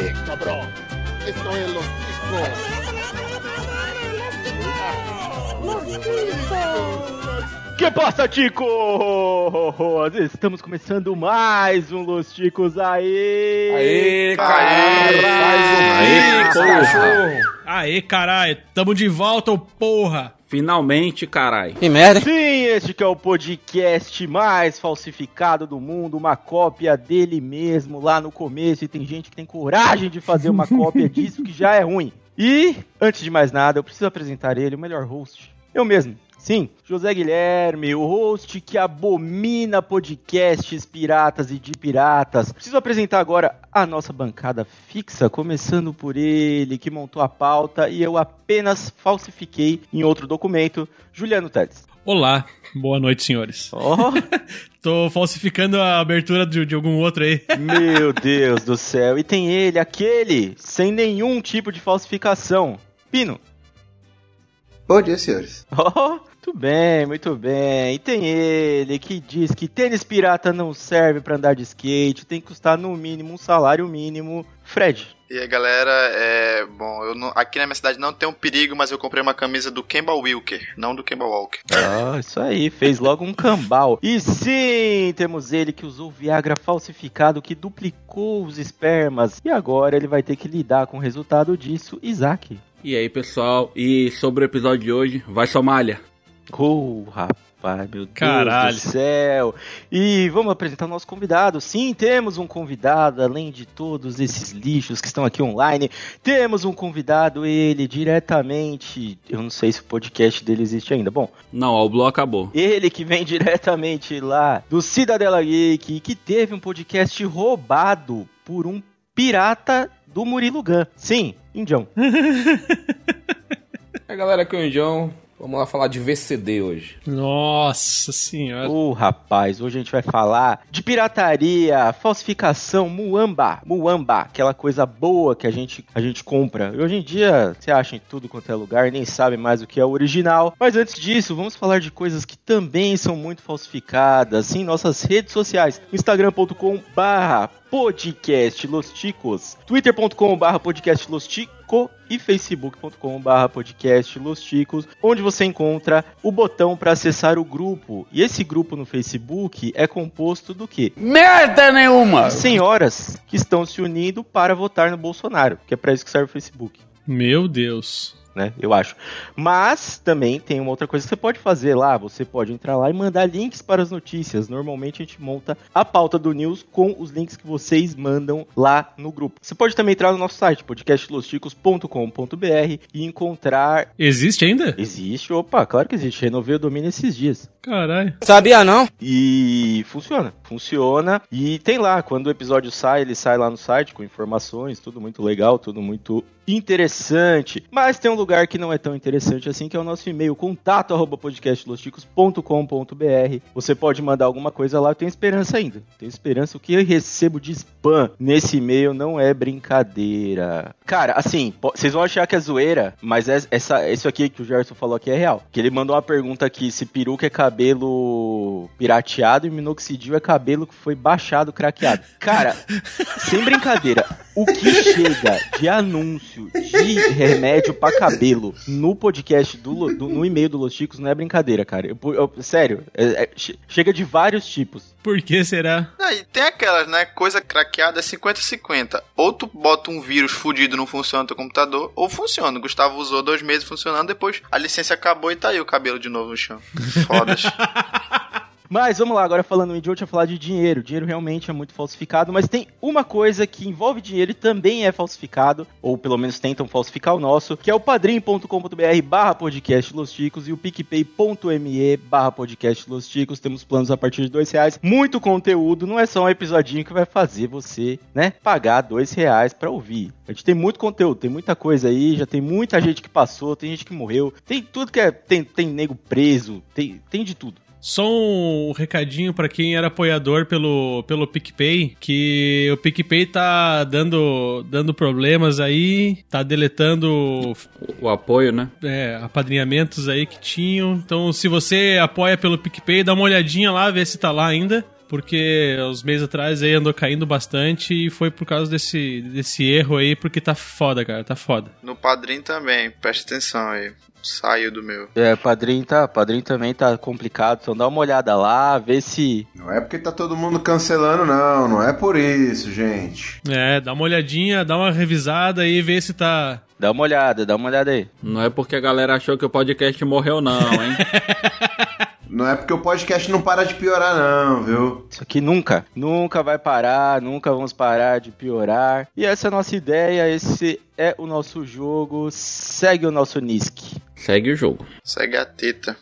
Eh, cabrón. Esto es los Que passa, ticos? Estamos começando mais um Los Ticos aí. Aê, caralho, faz um Aê, cachorro. Aê, caralho, tamo de volta, ô porra! Finalmente, carai. Que merda. Sim, este que é o podcast mais falsificado do mundo, uma cópia dele mesmo lá no começo, e tem gente que tem coragem de fazer uma cópia disso que já é ruim. E, antes de mais nada, eu preciso apresentar ele, o melhor host. Eu mesmo. Sim, José Guilherme, o host que abomina podcasts piratas e de piratas. Preciso apresentar agora a nossa bancada fixa, começando por ele, que montou a pauta e eu apenas falsifiquei em outro documento, Juliano Tedes. Olá, boa noite, senhores. Oh, Tô falsificando a abertura de, de algum outro aí. meu Deus do céu. E tem ele, aquele, sem nenhum tipo de falsificação. Pino. Bom dia, senhores. Oh, muito bem, muito bem. E tem ele que diz que tênis pirata não serve pra andar de skate, tem que custar no mínimo um salário mínimo. Fred. E aí galera, é. Bom, eu não- aqui na minha cidade não tem um perigo, mas eu comprei uma camisa do Kemba Wilker, não do Kemba Walker. Ah, isso aí, fez logo um cambal. E sim, temos ele que usou Viagra falsificado, que duplicou os espermas. E agora ele vai ter que lidar com o resultado disso, Isaac. E aí, pessoal? E sobre o episódio de hoje, vai Somália. Oh, rapaz, meu Deus Caralho. do céu. E vamos apresentar o nosso convidado. Sim, temos um convidado, além de todos esses lixos que estão aqui online. Temos um convidado, ele diretamente. Eu não sei se o podcast dele existe ainda. Bom, Não, o Blue acabou. ele que vem diretamente lá do Cidadela Geek, e que teve um podcast roubado por um pirata do Murilo Gun. Sim, Indião. É galera, aqui é o Indião. Vamos lá falar de VCD hoje. Nossa senhora. Ô, rapaz, hoje a gente vai falar de pirataria, falsificação, muamba, muamba, aquela coisa boa que a gente, a gente compra. E hoje em dia, você acha em tudo quanto é lugar, nem sabe mais o que é o original. Mas antes disso, vamos falar de coisas que também são muito falsificadas em nossas redes sociais. instagram.com barra podcast Los Ticos, twitter.com barra podcast Los E facebook.com barra podcast Los Ticos, onde você encontra o botão para acessar o grupo. E esse grupo no Facebook é composto do quê? Merda nenhuma! Senhoras que estão se unindo para votar no Bolsonaro, que é para isso que serve o Facebook. Meu Deus. Né, eu acho. Mas também tem uma outra coisa que você pode fazer lá. Você pode entrar lá e mandar links para as notícias. Normalmente a gente monta a pauta do news com os links que vocês mandam lá no grupo. Você pode também entrar no nosso site, podcastlosticos.com.br e encontrar. Existe ainda? Existe, opa, claro que existe. Renovei o domínio esses dias. Caralho. Sabia não? E funciona, funciona. E tem lá, quando o episódio sai, ele sai lá no site com informações, tudo muito legal, tudo muito interessante. Mas tem um lugar que não é tão interessante assim, que é o nosso e-mail, contato arroba podcastlosticos.com.br. Você pode mandar alguma coisa lá, eu tenho esperança ainda. Tenho esperança, o que eu recebo de spam nesse e-mail não é brincadeira. Cara, assim, vocês vão achar que é zoeira, mas é- essa, isso aqui que o Gerson falou aqui é real. Que ele mandou uma pergunta aqui, se peruca é cabelo pirateado e minoxidil é cabelo que foi baixado, craqueado. Cara, sem brincadeira, o que chega de anúncio de remédio pra cabelo no podcast do, do- no e-mail do Los Chicos não é brincadeira, cara. Eu- eu- sério, é- é- che- chega de vários tipos. Por que será? Ah, e tem aquelas, né? Coisa craqueada é 50-50. Ou tu bota um vírus fudido não funciona no teu computador, ou funciona. O Gustavo usou dois meses funcionando, depois a licença acabou e tá aí o cabelo de novo no chão. Fodas. Mas vamos lá, agora falando em idiota, falar de dinheiro. Dinheiro realmente é muito falsificado, mas tem uma coisa que envolve dinheiro e também é falsificado, ou pelo menos tentam falsificar o nosso, que é o padrim.com.br barra podcast Los e o picpay.me barra podcast Los. Temos planos a partir de dois reais. Muito conteúdo, não é só um episodinho que vai fazer você, né, pagar dois reais pra ouvir. A gente tem muito conteúdo, tem muita coisa aí, já tem muita gente que passou, tem gente que morreu, tem tudo que é, tem, tem nego preso, tem, tem de tudo. Só um recadinho pra quem era apoiador pelo, pelo PicPay, que o PicPay tá dando, dando problemas aí, tá deletando O apoio, né? é, apadrinhamentos aí que tinham. Então, se você apoia pelo PicPay, dá uma olhadinha lá, vê se tá lá ainda. porque os meses atrás aí andou caindo bastante e foi por causa desse, desse erro aí, porque tá foda, cara, tá foda. No padrinho também, presta atenção aí. Saiu do meu. É, padrinho tá, padrinho também tá complicado, então dá uma olhada lá, vê se Não é porque tá todo mundo cancelando, não. Não é por isso, gente. É, dá uma olhadinha, dá uma revisada aí, vê se tá. dá uma olhada, dá uma olhada aí. Não é porque a galera achou que o podcast morreu, não, hein? Não é porque o podcast não para de piorar, não, viu? Isso aqui nunca, nunca vai parar, nunca vamos parar de piorar. E essa é a nossa ideia, esse é o nosso jogo. Segue o nosso Nisk. Segue o jogo. Segue a teta.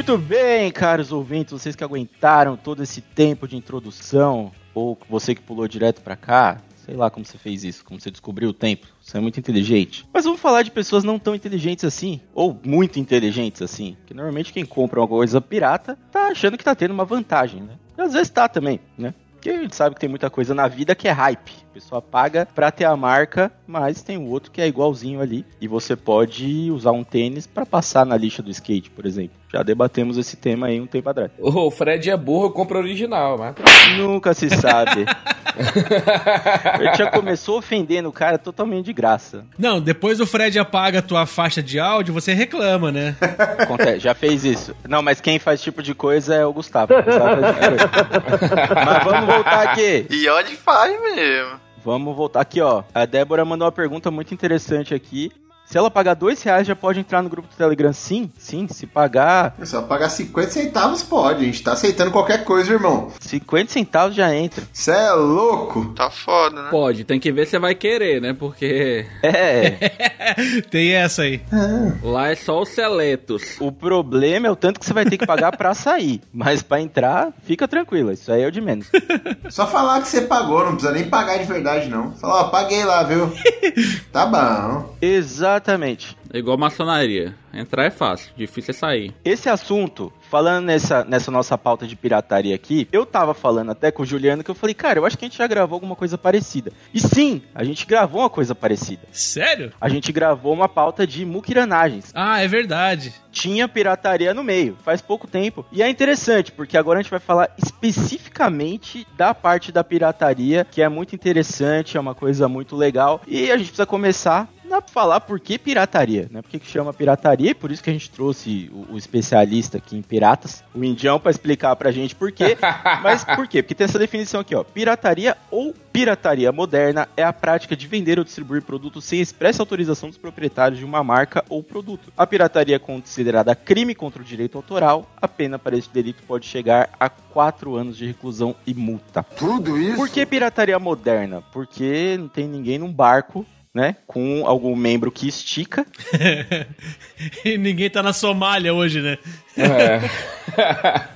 Muito bem, caros ouvintes, vocês que aguentaram todo esse tempo de introdução, ou você que pulou direto pra cá, sei lá como você fez isso, como você descobriu o tempo, você é muito inteligente. Mas vamos falar de pessoas não tão inteligentes assim, ou muito inteligentes assim, que normalmente quem compra uma coisa pirata tá achando que tá tendo uma vantagem, né? E às vezes tá também, né? Porque a gente sabe que tem muita coisa na vida que é hype. Pessoa paga pra ter a marca, mas tem o outro que é igualzinho ali. E você pode usar um tênis pra passar na lixa do skate, por exemplo. Já debatemos esse tema aí um tempo atrás. O Fred é burro, compra original, mas... Nunca se sabe. Ele já começou ofendendo o cara totalmente de graça. Não, depois o Fred apaga a tua faixa de áudio, você reclama, né? Acontece, já fez isso. Não, mas quem faz tipo de coisa é o Gustavo. O Gustavo tipo mas vamos voltar aqui. E olha e faz mesmo. Vamos voltar aqui, ó. A Débora mandou uma pergunta muito interessante aqui. Se ela pagar dois reais, já pode entrar no grupo do Telegram? Sim, sim. Se pagar É só pagar 50 centavos, pode. A gente tá aceitando qualquer coisa, irmão. 50 centavos, já entra. Cê é louco? Tá foda, né? Pode, tem que ver se vai querer, né? Porque É. Tem essa aí. lá é só os seletos. o problema é o tanto que você vai ter que pagar pra sair. Mas pra entrar, fica tranquilo. Isso aí é o de menos. Só falar que você pagou, não precisa nem pagar de verdade, não. Falar, ó, paguei lá, viu? tá bom. Exatamente. É igual maçonaria. Entrar é fácil, difícil é sair. Esse assunto, falando nessa, nessa nossa pauta de pirataria aqui, eu tava falando até com o Juliano que eu falei, cara, eu acho que a gente já gravou alguma coisa parecida. E sim, a gente gravou uma coisa parecida. Sério? A gente gravou uma pauta de muquiranagens. Ah, é verdade. Tinha pirataria no meio, faz pouco tempo. E é interessante, porque agora a gente vai falar especificamente da parte da pirataria, que é muito interessante, é uma coisa muito legal. E a gente precisa começar a falar por que pirataria, né? Por que, que chama pirataria? E por isso que a gente trouxe o, o especialista aqui em piratas, o Indião, pra explicar pra gente por quê. Mas por quê? Porque tem essa definição aqui, ó. Pirataria ou pirataria moderna é a prática de vender ou distribuir produtos sem expressa autorização dos proprietários de uma marca ou produto. A pirataria é considerada crime contra o direito autoral. A pena para esse delito pode chegar a 4 anos de reclusão e multa. Tudo isso? Por que pirataria moderna? Porque não tem ninguém num barco, né? Com algum membro que estica. e ninguém tá na Somália hoje, né? É,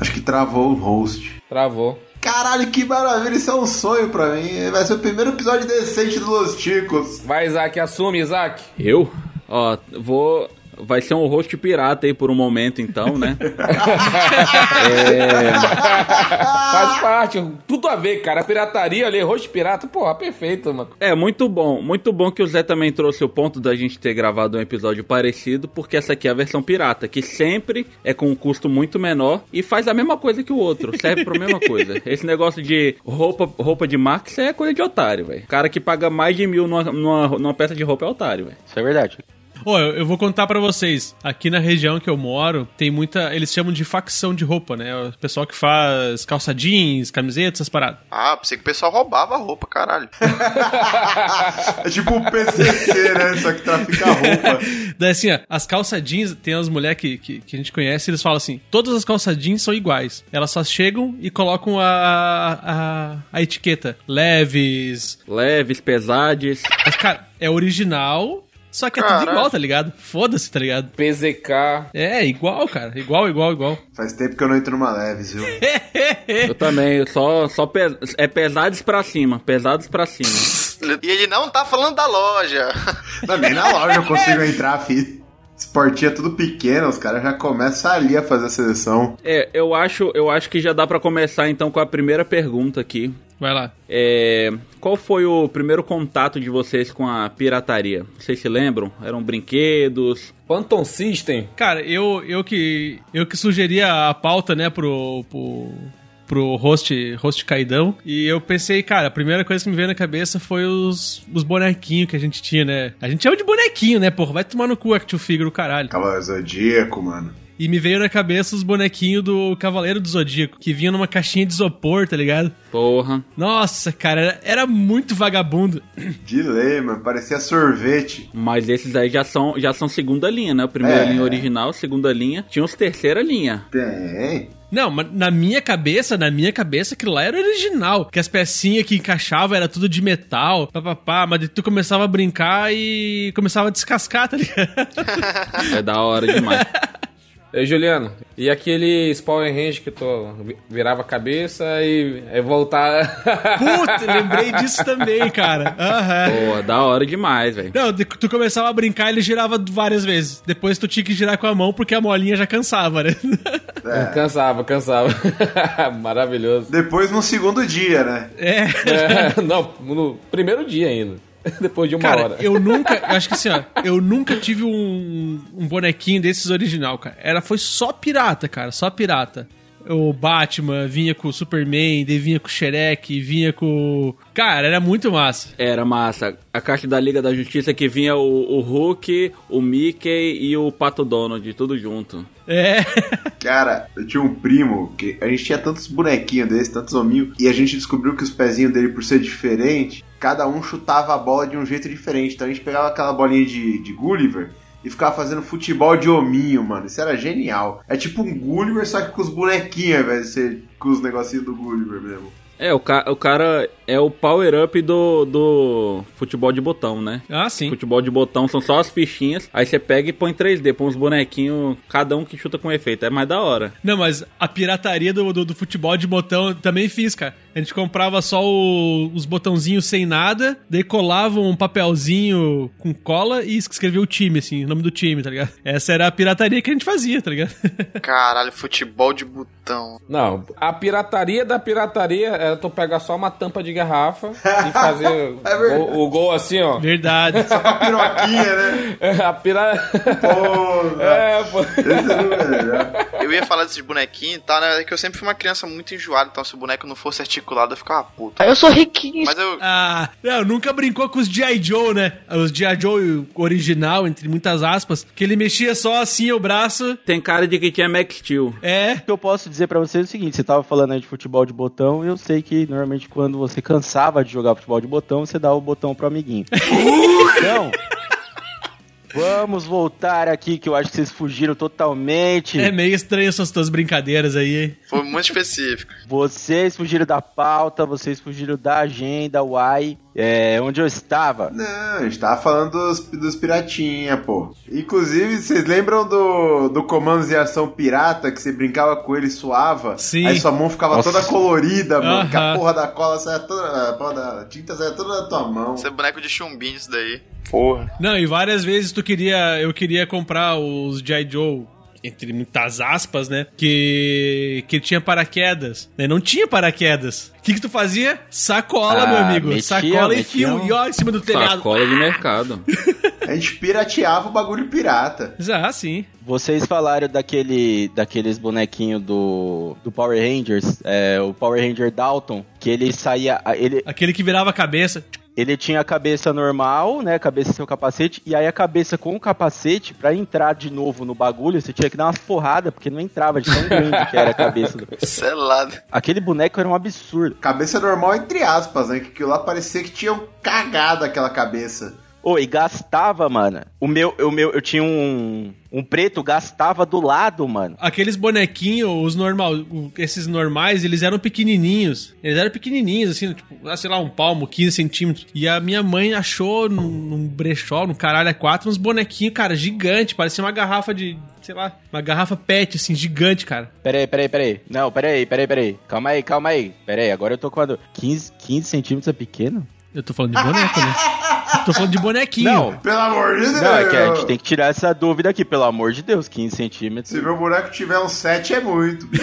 Acho que travou o host. travou. Caralho, que maravilha, isso é um sonho pra mim. Vai ser o primeiro episódio decente do Los Ticos. Vai, Isaac, assume, Isaac. Eu? Ó, vou. Vai ser um host pirata aí por um momento, então, né? Faz parte, tudo a ver, cara. Pirataria ali, rosto pirata, porra, perfeito, mano. É, muito bom. Muito bom que o Zé também trouxe o ponto da gente ter gravado um episódio parecido, porque essa aqui é a versão pirata, que sempre é com um custo muito menor e faz a mesma coisa que o outro, serve pra mesma coisa. Esse negócio de roupa, roupa de marca, isso é coisa de otário, velho. cara que paga mais de mil numa, numa, numa peça de roupa é otário, velho. Isso é verdade. Ô, eu, eu vou contar pra vocês. Aqui na região que eu moro, tem muita. Eles chamam de facção de roupa, né? O pessoal que faz calça jeans, camisetas, essas paradas. Ah, pensei que o pessoal roubava a roupa, caralho. É tipo o PCC, né? Só que trafica roupa. Daí assim, ó, as calça jeans, tem as mulheres que, que, que a gente conhece, eles falam assim: todas as calça jeans são iguais. Elas só chegam e colocam a, a, a etiqueta leves. Leves, pesades. Mas, cara, é original. Só que é tudo igual, tá ligado? Foda-se, tá ligado? PZK. É, igual, cara. Igual, igual, igual. Faz tempo que eu não entro numa leves, viu? Eu também, só, só pe- é pesados pra cima, pesados pra cima. E ele não tá falando da loja. Não, nem na loja eu consigo entrar, filho. Esse portinhas tudo pequenas, os caras já começam ali a fazer a seleção. É, eu acho, eu acho que já dá pra começar então com a primeira pergunta aqui. Vai lá. É, qual foi o primeiro contato de vocês com a pirataria? Vocês se lembram? Eram brinquedos? Phantom System. Cara, eu, eu que eu que sugeria a pauta, né, pro, pro, pro host, host Caidão. E eu pensei, cara, a primeira coisa que me veio na cabeça foi os, os bonequinhos que a gente tinha, né? A gente chama de bonequinho, né, porra? Vai tomar no cu, Action Figure, caralho. Cavaleiro Zodíaco, mano. E me veio na cabeça os bonequinhos do Cavaleiro do Zodíaco, que vinham numa caixinha de isopor, tá ligado? Porra. Nossa, cara, era, era muito vagabundo. De lei, mano. Parecia sorvete. Mas esses aí já são, já são segunda linha, né? A primeira É. linha original, segunda linha. Tinha os terceira linha. Tem. Não, mas na minha cabeça, na minha cabeça, aquilo lá era original. Que as pecinhas que encaixavam era tudo de metal, papapá, mas tu começava a brincar e começava a descascar, tá ligado? É da hora demais. Ei, Juliano, e aquele Power Range que tu vi- virava a cabeça e aí voltar. Puta, lembrei disso também, cara. Aham. Pô, da hora demais, velho. Não, tu começava a brincar, ele girava várias vezes. Depois tu tinha que girar com a mão porque a molinha já cansava, né? cansava, cansava. Maravilhoso. Depois no segundo dia, né? É. É, não, no primeiro dia ainda. Depois de uma Cara, hora. eu nunca, eu acho que assim, ó, eu nunca tive um, um bonequinho desses original, cara. Era, foi só pirata, cara, só pirata. O Batman vinha com o Superman, daí vinha com o Shrek, vinha com. Cara, era muito massa. Era massa. A caixa da Liga da Justiça que vinha o, o Hulk, o Mickey e o Pato Donald, tudo junto. É. Cara, eu tinha um primo que a gente tinha tantos bonequinhos desses, tantos hominhos, e a gente descobriu que os pezinhos dele, por ser diferente, cada um chutava a bola de um jeito diferente. Então a gente pegava aquela bolinha de, de Gulliver e ficava fazendo futebol de hominho, mano. Isso era genial. É tipo um Gulliver, só que com os bonequinhos, velho, ser com os negocinhos do Gulliver mesmo. É, o, ca o cara é o power-up do, do futebol de botão, né? Ah, sim. Futebol de botão são só as fichinhas, aí você pega e põe 3D, põe uns bonequinhos, cada um que chuta com efeito. É mais da hora. Não, mas a pirataria do, do, do futebol de botão eu também fiz, cara. A gente comprava só o- os botãozinhos sem nada, daí colava um papelzinho com cola e escrevia o time, assim, o nome do time, tá ligado? Essa era a pirataria que a gente fazia, tá ligado? Caralho, futebol de botão. Não, a pirataria da pirataria era tu pegar só uma tampa de garrafa e fazer É o, o gol assim, ó. Verdade. Piroquinha, né? A pira... Pô, É, pô. esse era o melhor. Eu ia falar desses bonequinhos e tal, né? É que eu sempre fui uma criança muito enjoada, então se o boneco não fosse articulado, eu ficava puta. Eu sou riquinho. Mas eu. Ah, não, nunca brincou com os G.I. Joe, né? Os G.I. Joe original, entre muitas aspas, que ele mexia só assim o braço. Tem cara de que tinha Max Steel. É. O que eu posso dizer pra vocês é o seguinte, você tava falando aí de futebol de botão, eu sei que normalmente quando você cansava de jogar futebol de botão, você dá o botão pro amiguinho. então, vamos voltar aqui, que eu acho que vocês fugiram totalmente. É meio estranho essas tuas brincadeiras aí, hein? Foi muito específico. Vocês fugiram da pauta, vocês fugiram da agenda, uai. É, onde eu estava? Não, a gente tava falando dos, dos piratinha, pô. Inclusive, vocês lembram do, do Comandos de Ação Pirata, que você brincava com ele e suava? Sim. Aí sua mão ficava Nossa. toda colorida, mano. Que a porra da cola saia toda. A porra da tinta saia toda na tua mão. Isso é boneco de chumbinho, isso daí. Porra. Não, e várias vezes tu queria. Eu queria comprar os G.I. Joe. Entre muitas aspas, né? Que. Que tinha paraquedas. Né? Não tinha paraquedas. O que, que tu fazia? Sacola, Ah, meu amigo. metia- Sacola e metia fio. um- E ó, em cima do telhado. Sacola de mercado. A gente pirateava o bagulho pirata. Ah, sim. Vocês falaram daquele, daqueles bonequinhos do, do Power Rangers, é, o Power Ranger Dalton, que ele saía, ele, Aquele que virava a cabeça. Ele tinha a cabeça normal, né, cabeça sem o capacete, e aí a cabeça com o capacete, pra entrar de novo no bagulho, você tinha que dar umas porradas, porque não entrava de tão grande que era a cabeça. do- Selado. Aquele boneco era um absurdo. Cabeça normal, entre aspas, né? Que aquilo lá parecia que tinham cagado aquela cabeça. E gastava, mano. O meu, o meu, eu tinha um, um preto, gastava do lado, mano. Aqueles bonequinhos, os normal, esses normais, eles eram pequenininhos. Eles eram pequenininhos, assim, tipo, ah, sei lá, um palmo, 15 centímetros. E a minha mãe achou num, num brechó, no caralho a quatro, uns bonequinhos, cara, gigante. Parecia uma garrafa de, sei lá, uma garrafa pet, assim, gigante, cara. Peraí, peraí, peraí. Não, peraí, peraí, peraí. Calma aí, calma aí. Peraí, agora eu tô com a... do- 15, 15 centímetros é pequeno? Eu tô falando de boneco, né? Tô falando de bonequinho. Não, Pelo amor de Deus. não, é que a gente tem que tirar essa dúvida aqui, pelo amor de Deus, 15 centímetros. Se meu boneco tiver um 7 é muito.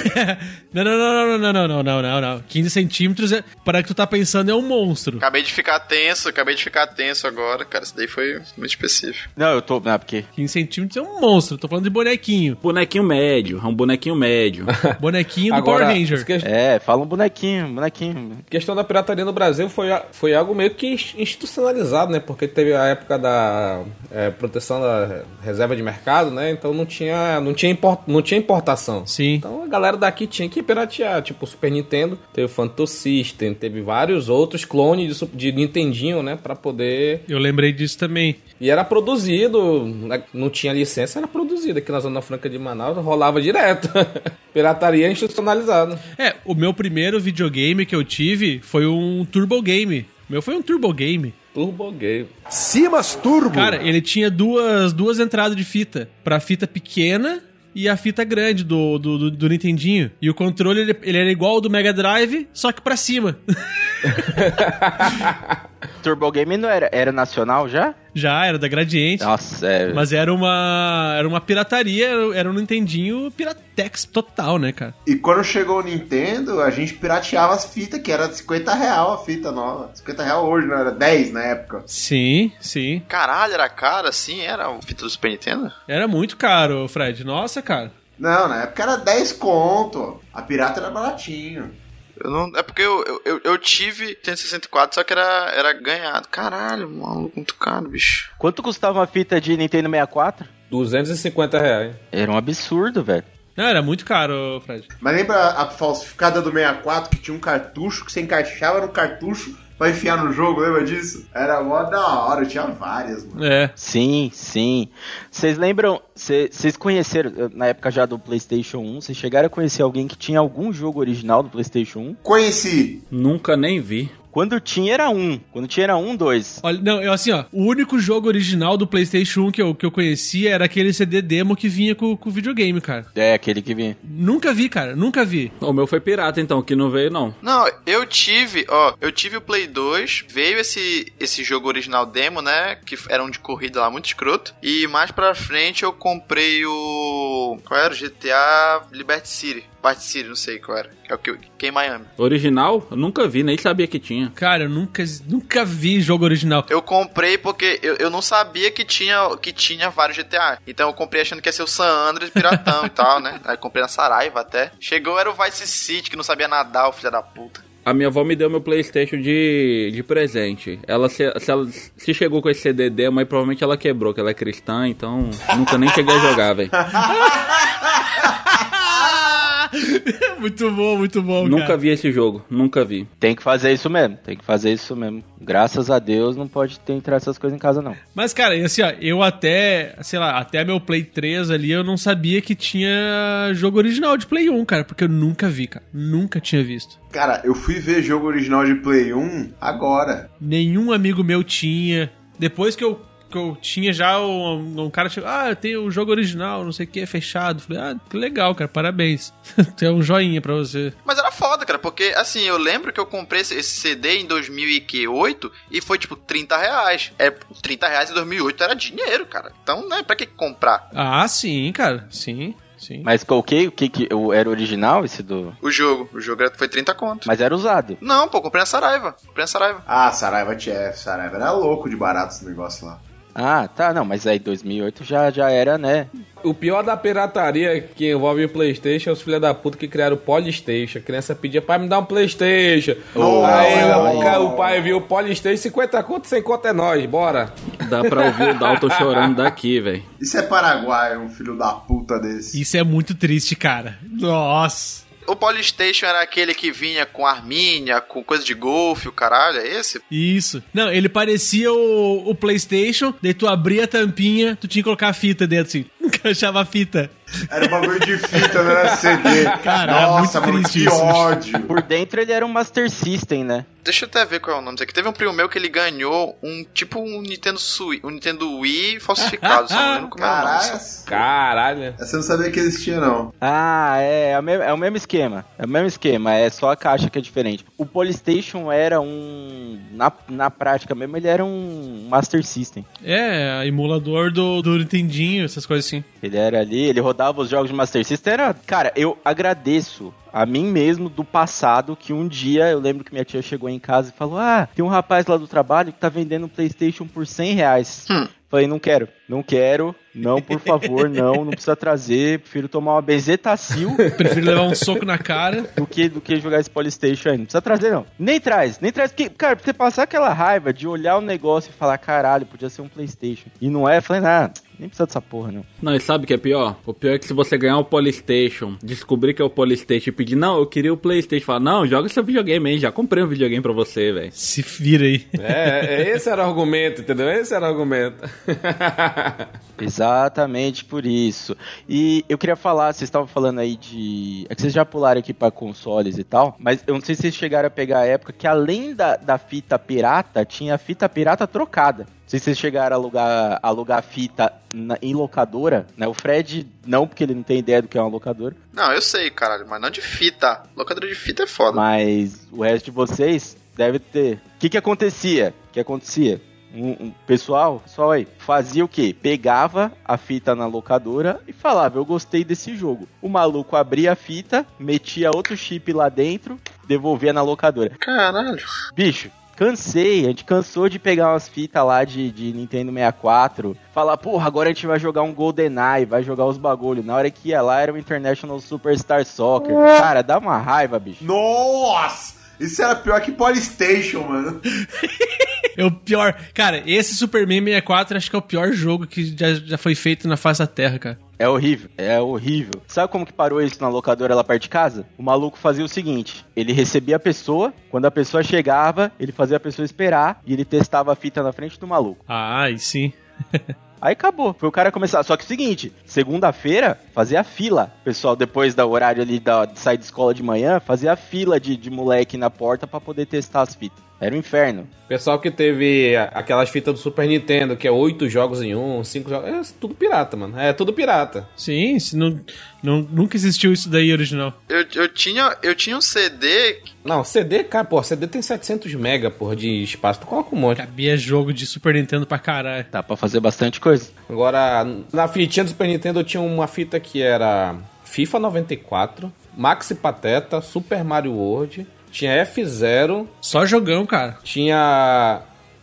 Não, não, não, não, não, não, não, não, não, não. 15 centímetros, é, para que tu tá pensando, é um monstro. Acabei de ficar tenso, acabei de ficar tenso agora, cara. Isso daí foi muito específico. Não, eu tô. Não, porque. 15 centímetros é um monstro. Tô falando de bonequinho. Bonequinho médio, é um bonequinho médio. Bonequinho do Agora, Power Ranger. que- É, fala um bonequinho, bonequinho. questão da pirataria no Brasil foi, a- foi algo meio que institucionalizado, né? Porque teve a época da é, proteção da reserva de mercado, né? Então não tinha, não tinha, import, não tinha importação. Sim. Então a galera daqui tinha que piratear. Tipo, o Super Nintendo, teve o Phantom System, teve vários outros clones de, de Nintendinho, né? Pra poder. Eu lembrei disso também. E era produzido, né, não tinha licença, era produzido aqui na Zona Franca de Manaus, rolava direto. Pirataria institucionalizada. É, o meu primeiro videogame que eu tive foi um Turbo Game. O meu foi um Turbo Game. Turbo Game. Simas Turbo. Cara, ele tinha duas, duas entradas de fita. Pra fita pequena e a fita grande do, do, do, do Nintendinho. E o controle, ele, ele era igual ao do Mega Drive, só que pra cima. Turbo Game não era, era nacional já? Já, era da Gradiente. Nossa, é. Mas era uma, era uma pirataria, era- um Nintendinho piratex total, né, cara? E quando chegou o Nintendo, a gente pirateava as fitas, que era 50 real a fita nova. 50 real hoje, não era 10 na época. Sim, sim. Caralho, era cara assim? Era o fita do Super Nintendo? Era muito caro, Fred. Nossa, cara. Não, na época era 10 conto. A pirata era baratinho. Eu não, é porque eu, eu, eu, eu tive 164, só que era, era ganhado. Caralho, maluco, muito caro, bicho. Quanto custava uma fita de Nintendo 64? 250 reais. Era um absurdo, velho. Não, era muito caro, Fred. Mas lembra a falsificada do 64 que tinha um cartucho que você encaixava no cartucho pra enfiar no jogo, lembra disso? Era mó da hora, tinha várias, mano. É. Sim, sim. Vocês lembram? Vocês conheceram, na época já do PlayStation 1, vocês chegaram a conhecer alguém que tinha algum jogo original do PlayStation 1? Conheci. Nunca nem vi. Quando tinha era um. Quando tinha era um, dois. Olha, não, eu assim, ó, o único jogo original do PlayStation 1 que eu, que eu conhecia era aquele CD demo que vinha com com o videogame, cara. É, aquele que vinha. Nunca vi, cara, nunca vi. O meu foi pirata, então, que não veio, não. Não, eu tive, ó, eu tive o Play 2, veio esse, esse jogo original demo, né? Que era um de corrida lá, muito escroto. E mais pra frente eu comprei o. Qual era? O GTA Liberty City. Liberty City, não sei qual era. Que é o que, que é em Miami. Original? Eu nunca vi, nem sabia que tinha. Cara, eu nunca, nunca vi jogo original. Eu comprei porque eu, eu não sabia que tinha, que tinha vários GTA. Então eu comprei achando que ia ser o San Andreas piratão e tal, né? Aí comprei na Saraiva até. Chegou, era o Vice City, que não sabia nadar, o filho da puta. A minha avó me deu meu Playstation de, de presente. Ela se, se ela se chegou com esse CD demo, aí provavelmente ela quebrou, que ela é cristã, então nunca nem cheguei a jogar, velho. muito bom, muito bom, Nunca cara. vi esse jogo, nunca vi. Tem que fazer isso mesmo. Tem que fazer isso mesmo. Graças a Deus não pode ter entrar essas coisas em casa, não. Mas, cara, e assim, ó, eu até, sei lá, até meu Play 3 ali, eu não sabia que tinha jogo original de Play 1, cara, porque eu nunca vi, cara. Nunca tinha visto. Cara, eu fui ver jogo original de Play 1 agora. Nenhum amigo meu tinha. Depois que eu, que eu tinha já, um, um cara chegou, ah, eu tenho o jogo original, não sei o que, é fechado. Falei, ah, que legal, cara, parabéns. Tem um joinha pra você. Mas era foda, cara, porque assim, eu lembro que eu comprei esse, CD em 2008 e foi tipo 30 reais. É, 30 reais em 2008 era dinheiro, cara. Então, né, pra que comprar Ah, sim, cara, sim, sim. Mas o que, o que, que o- era original esse do. o jogo? O jogo foi 30 conto. Mas era usado. Não, pô, comprei na Saraiva. Comprei na Saraiva. Ah, Saraiva TF, Saraiva era louco de barato esse negócio lá. Ah, tá, não, mas aí 2008 já, já era, né? O pior da pirataria que envolve o Playstation é os filha da puta que criaram o Polystation. A criança pedia, pai, me dá um Playstation. Oh, aí oh, o, ca- o pai viu o Polystation, 50 conto, 100 conto é nós, bora. Dá pra ouvir o Dalton chorando daqui, velho. Isso é Paraguai, um filho da puta desse. Isso é muito triste, cara. Nossa. O Polystation era aquele que vinha com arminha, com coisa de golfe, o caralho, é esse? Isso. Não, ele parecia o, o PlayStation, daí tu abria a tampinha, tu tinha que colocar a fita dentro assim. Encaixava a fita. Era um bagulho de fita, não era CD. Cara, era Nossa, muito mano, triste que isso. ódio. Por dentro ele era um Master System, né? Deixa eu até ver qual é o nome disso aqui. Teve um primo meu que ele ganhou um tipo um Nintendo Switch, um Nintendo Wii falsificado, só não lembro como é o nome. Caralho. Caralho. Eu não sabia que existia, não. Ah, é, é o, mesmo, é o mesmo esquema. É o mesmo esquema, é só a caixa que é diferente. O Polystation era um. Na, na prática mesmo, ele era um Master System. É, emulador do, do Nintendinho, essas coisas assim. Ele era ali, ele rodava os jogos de Master System. Era. Cara, eu agradeço a mim mesmo do passado que um dia eu lembro que minha tia chegou em casa e falou: Ah, tem um rapaz lá do trabalho que tá vendendo um PlayStation por 100 reais. Hum. Falei, não quero, não quero, não, por favor, não, não precisa trazer, prefiro tomar uma benzetacil Prefiro levar um soco na cara. do que, do que jogar esse Polystation aí. Não precisa trazer, não. Nem traz, nem traz. Porque, cara, pra você passar aquela raiva de olhar o negócio e falar, caralho, podia ser um Playstation. E não é, eu falei, ah, nem precisa dessa porra, não. Não, e sabe o que é pior? O pior é que se você ganhar o Polystation, descobrir que é o Polystation e pedir, não, eu queria o Playstation, falar, não, joga seu videogame aí, já comprei um videogame pra você, velho. Se vira aí. É, é, esse era o argumento, entendeu? Esse era o argumento. Exatamente por isso. E eu queria falar, vocês estavam falando aí de. É que vocês já pularam aqui pra consoles e tal, mas eu não sei se vocês chegaram a pegar a época que além da, da fita pirata, tinha a fita pirata trocada. Não sei se vocês chegaram a alugar, alugar fita na- em locadora, né? O Fred não, porque ele não tem ideia do que é uma locadora. Não, eu sei, caralho, mas não de fita. Locadora de fita é foda. Mas o resto de vocês deve ter. O que que acontecia? O que acontecia? Um, um pessoal, só aí, fazia o quê? Pegava a fita na locadora e falava, eu gostei desse jogo. O maluco abria a fita, metia outro chip lá dentro, devolvia na locadora. Caralho. Bicho, cansei, a gente cansou de pegar umas fitas lá de, de Nintendo 64, falar, porra, agora a gente vai jogar um GoldenEye, vai jogar os bagulho. Na hora que ia lá era o International Superstar Soccer. Cara, dá uma raiva, bicho. Nossa! Isso era pior que Polystation, mano. É o pior. Cara, esse Superman 64 acho que é o pior jogo que já, já foi feito na face da Terra, cara. É horrível, é horrível. Sabe como que parou isso na locadora lá perto de casa? O maluco fazia o seguinte: ele recebia a pessoa, quando a pessoa chegava, ele fazia a pessoa esperar e ele testava a fita na frente do maluco. Ah, e sim. Aí acabou. Foi o cara começar. Só que é o seguinte, segunda-feira fazia fila. Pessoal, depois da horário ali da, de sair de escola de manhã, fazia fila de, de moleque na porta pra poder testar as fitas. Era um inferno. Pessoal que teve aquelas fitas do Super Nintendo, que é oito jogos em um, cinco jogos. É tudo pirata, mano. É tudo pirata. Sim, se não, não, nunca existiu isso daí original. Eu, eu, tinha, eu tinha um CD. Não, CD, cara, pô, CD tem 700 mega, porra, de espaço. Tu coloca um monte. Cabia jogo de Super Nintendo pra caralho. Dá pra fazer bastante coisa. Agora, na fitinha do Super Nintendo eu tinha uma fita que era FIFA 94, Maxi Pateta, Super Mario World, tinha F0, Só jogão, cara. tinha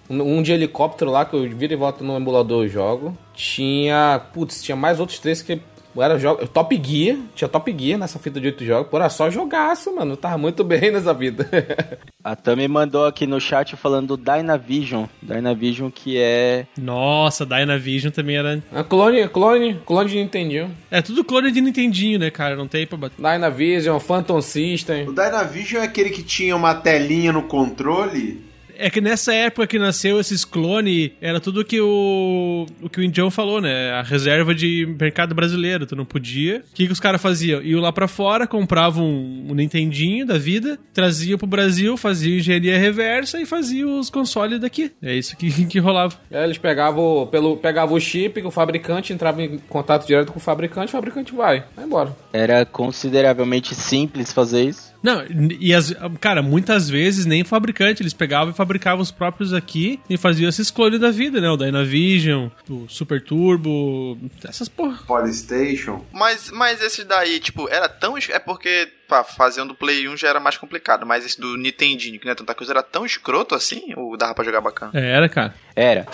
um de helicóptero lá que eu vira e volta no emulador eu jogo. Tinha, putz, tinha mais outros três que era jogo, Top Gear, tinha Top Gear nessa fita de oito jogos. Pô, era só jogaço, mano. Tava muito bem nessa vida. A Tami mandou aqui no chat falando do Dynavision. Dynavision que é. Nossa, Dynavision também era. Ah, clone, clone, clone de Nintendinho. É tudo clone de Nintendinho, né, cara? Não tem pra bater. Dynavision, Phantom System. O Dynavision é aquele que tinha uma telinha no controle. É que nessa época que nasceu esses clones, era tudo que o, o que o Indião falou, né? A reserva de mercado brasileiro. Tu não podia. O que, que os caras faziam? Iam lá pra fora, compravam um, um Nintendinho da vida, traziam pro Brasil, faziam engenharia reversa e faziam os consoles daqui. É isso que, que rolava. Aí eles pegavam, pelo, pegavam o chip, o fabricante entrava em contato direto com o fabricante, o fabricante vai, vai embora. Era consideravelmente simples fazer isso. Não, e as, cara, muitas vezes nem fabricante, eles pegavam e fabricavam os próprios aqui e faziam esses clones da vida, né? O Dynavision, o Super Turbo, essas porra. Polystation. Mas, mas esse daí, tipo, era tão. É porque, pá, fazer um do Play 1 já era mais complicado. Mas esse do Nintendinho, que não é tanta coisa, era tão escroto assim? Ou dava pra jogar bacana? É, Era, cara. Era.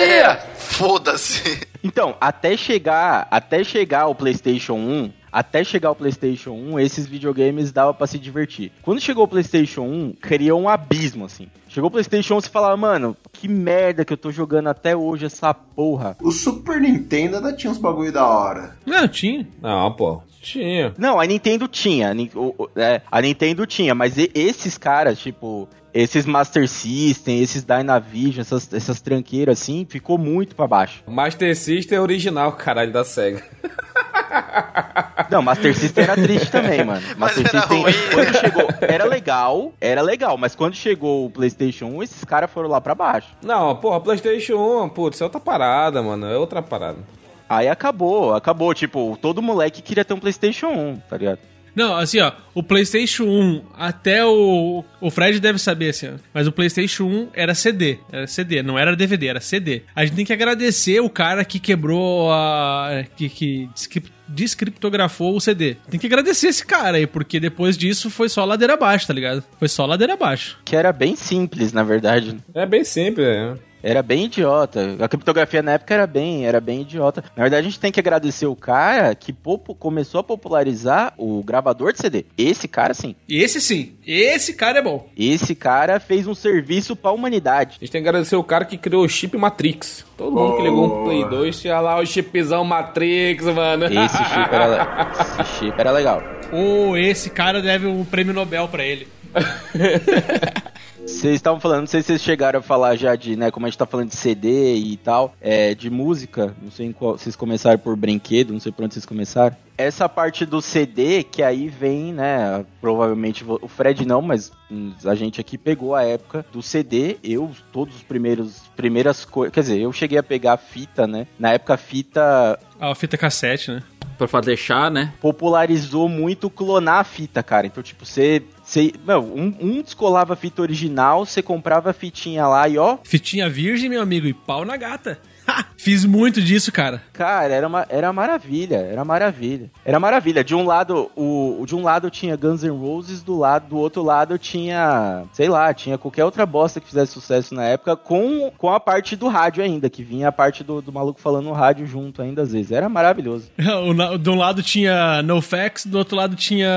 Era! Foda-se! Então, até chegar, até chegar o PlayStation 1, até chegar o PlayStation 1, esses videogames dava pra se divertir. Quando chegou o PlayStation 1, criou um abismo assim. Chegou o PlayStation 1, você falava, mano, que merda que eu tô jogando até hoje essa porra. O Super Nintendo ainda tinha uns bagulho da hora. Não, tinha. Não, pô, tinha. Não, a Nintendo tinha, a é, Nintendo tinha, mas e- esses caras, tipo, esses Master System, esses Dynavision, essas, essas tranqueiras assim, ficou muito pra baixo. Master System é original, caralho, da SEGA. Não, Master System era triste também, mano. Mas Master era System, ruim. quando chegou, era legal, era legal, mas quando chegou o PlayStation 1, esses caras foram lá pra baixo. Não, porra, PlayStation 1, putz, é outra parada, mano. É outra parada. Aí acabou, acabou. Tipo, todo moleque queria ter um PlayStation 1, tá ligado? Não, assim, ó, o PlayStation 1, até o. O Fred deve saber, assim, ó, mas o PlayStation 1 era CD. Era CD, não era DVD, era CD. A gente tem que agradecer o cara que quebrou a. que, que descri- descriptografou o CD. Tem que agradecer esse cara aí, porque depois disso foi só ladeira abaixo, tá ligado? Foi só ladeira abaixo. Que era bem simples, na verdade. É bem simples, é. Era bem idiota. A criptografia na época era bem, era bem idiota. Na verdade, a gente tem que agradecer o cara que começou a popularizar o gravador de CD. Esse cara, sim. Esse sim, esse cara é bom. Esse cara fez um serviço pra humanidade. A gente tem que agradecer o cara que criou o chip Matrix. Todo mundo que ligou um Play 2 tinha lá o chipzão Matrix, mano. Esse chip era, esse chip era legal. Ou esse cara deve um prêmio Nobel pra ele. Vocês estavam falando, não sei se vocês chegaram a falar já de, né, como a gente tá falando de CD e tal, é, de música, não sei em qual, vocês começaram por brinquedo, não sei por onde vocês começaram. Essa parte do CD, que aí vem, né, provavelmente o Fred não, mas a gente aqui pegou a época do CD, eu, todos os primeiros, primeiras coisas, quer dizer, eu cheguei a pegar a fita, né, na época a fita Ah, a fita cassete, né? Pra fazer chá, né? popularizou muito clonar a fita, cara. Então, tipo, você. Um, um descolava a fita original, você comprava a fitinha lá e ó. Fitinha virgem, meu amigo, e pau na gata. Fiz muito disso, cara. Cara, era, uma, era maravilha, era maravilha. Era maravilha. De um lado, o, de um lado tinha Guns N' Roses, do lado, do outro lado tinha, sei lá, tinha qualquer outra bosta que fizesse sucesso na época, com, com a parte do rádio ainda, que vinha a parte do, do maluco falando no rádio junto ainda às vezes. Era maravilhoso. De um lado tinha NoFX, do outro lado tinha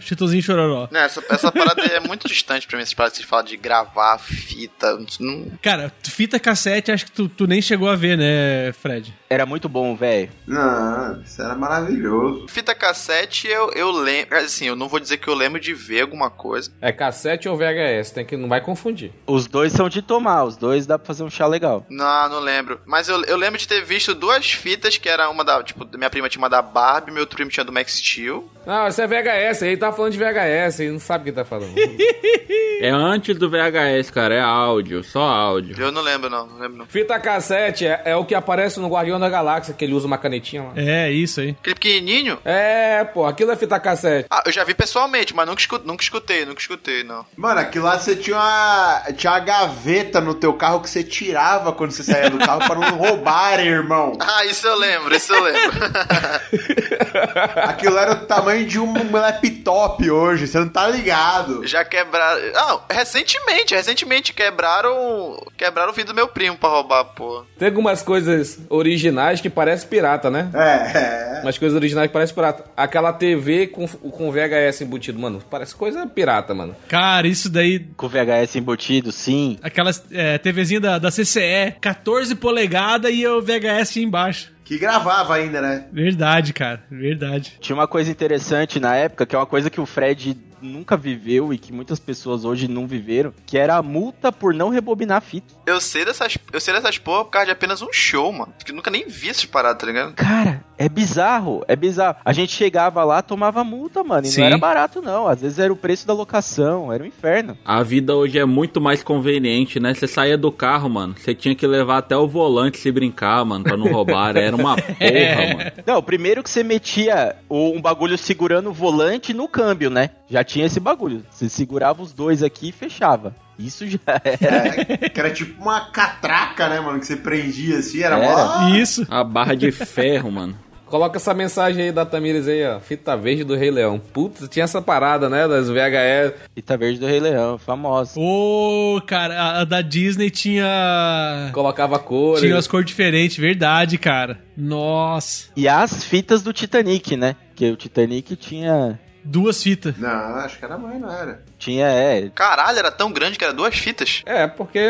Chitozinho Chororó. Né, essa, essa parada é muito distante pra mim, essas paradas que vocês falam de gravar fita. Não... Cara, fita cassete, acho que tu, tu nem chegou a ver, né, Fred? Era muito bom, velho. Não, isso era maravilhoso. Fita cassete, eu, eu lembro. Assim, eu não vou dizer que eu lembro de ver alguma coisa. É cassete ou VHS, tem que não vai confundir. Os dois são de tomar, os dois dá pra fazer um chá legal. Não, não lembro. Mas eu, eu lembro de ter visto duas fitas, que era uma da. Tipo, minha prima tinha uma da Barbie, meu outro primo tinha do Max Steel. Não, isso é VHS, ele tá falando de VHS, ele não sabe o que tá falando. É antes do VHS, cara. É áudio, só áudio. Eu não lembro, não. Não lembro, não. Fita cassete é, é o que aparece no Guardião da Galáxia, que ele usa uma canetinha lá. É, isso aí. Aquele pequenininho. É, pô, aquilo é fita cassete. Ah, eu já vi pessoalmente, mas nunca, escu- nunca escutei, nunca escutei, não. Mano, aquilo lá você tinha uma, tinha uma gaveta no teu carro que você tirava quando você saía do carro pra não roubarem, irmão. Ah, isso eu lembro, isso eu lembro. Aquilo era o tamanho de um laptop hoje, você não tá ligado. Já quebraram. Não, recentemente, recentemente quebraram. Quebraram o vidro do meu primo pra roubar, pô. Tem algumas coisas originais que parece pirata, né? É, é. Umas coisas originais que parece pirata. Aquela TV com, com VHS embutido, mano. Parece coisa pirata, mano. Cara, isso daí. Com VHS embutido, sim. Aquelas é, TVzinha da, da CCE, 14 polegadas e o VHS embaixo. Que gravava ainda, né? Verdade, cara. Verdade. Tinha uma coisa interessante na época, que é uma coisa que o Fred nunca viveu e que muitas pessoas hoje não viveram, que era a multa por não rebobinar a fita. Eu sei dessas. Eu sei dessas porra por causa de apenas um show, mano. Que nunca nem vi essas paradas, tá ligado? Cara, é bizarro, é bizarro. A gente chegava lá, tomava multa, mano, e Sim. não era barato não. Às vezes era o preço da locação, era um inferno. A vida hoje é muito mais conveniente, né? Você saía do carro, mano. Você tinha que levar até o volante se brincar, mano, pra não roubar. Era uma porra, mano. Não, primeiro que você metia o- um bagulho segurando o volante no câmbio, né? Já tinha esse bagulho. Você segurava os dois aqui e fechava. Isso já era. É, que era tipo uma catraca, né, mano? Que você prendia assim, era, Era. mó... Isso. A barra de ferro, mano. Coloca essa mensagem aí da Tamires aí, ó. Fita verde do Rei Leão. Putz, tinha essa parada, né? Das VHS. Fita verde do Rei Leão, famosa. Ô, cara, a, a da Disney tinha. Colocava cores. Tinha as cores diferentes, verdade, cara. Nossa. E as fitas do Titanic, né? Que o Titanic tinha. Duas fitas. Não, acho que era mãe, não era. Tinha, é. Caralho, era tão grande que era duas fitas. É, porque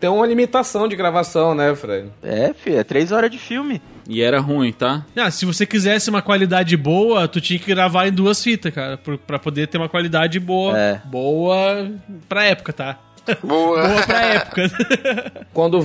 tem uma limitação de gravação, né, Fred? É, filho, é três horas de filme. E era ruim, tá? Ah, se você quisesse uma qualidade boa, tu tinha que gravar em duas fitas, cara, pra poder ter uma qualidade boa. É. Boa pra época, tá? Boa. Boa pra época. Quando,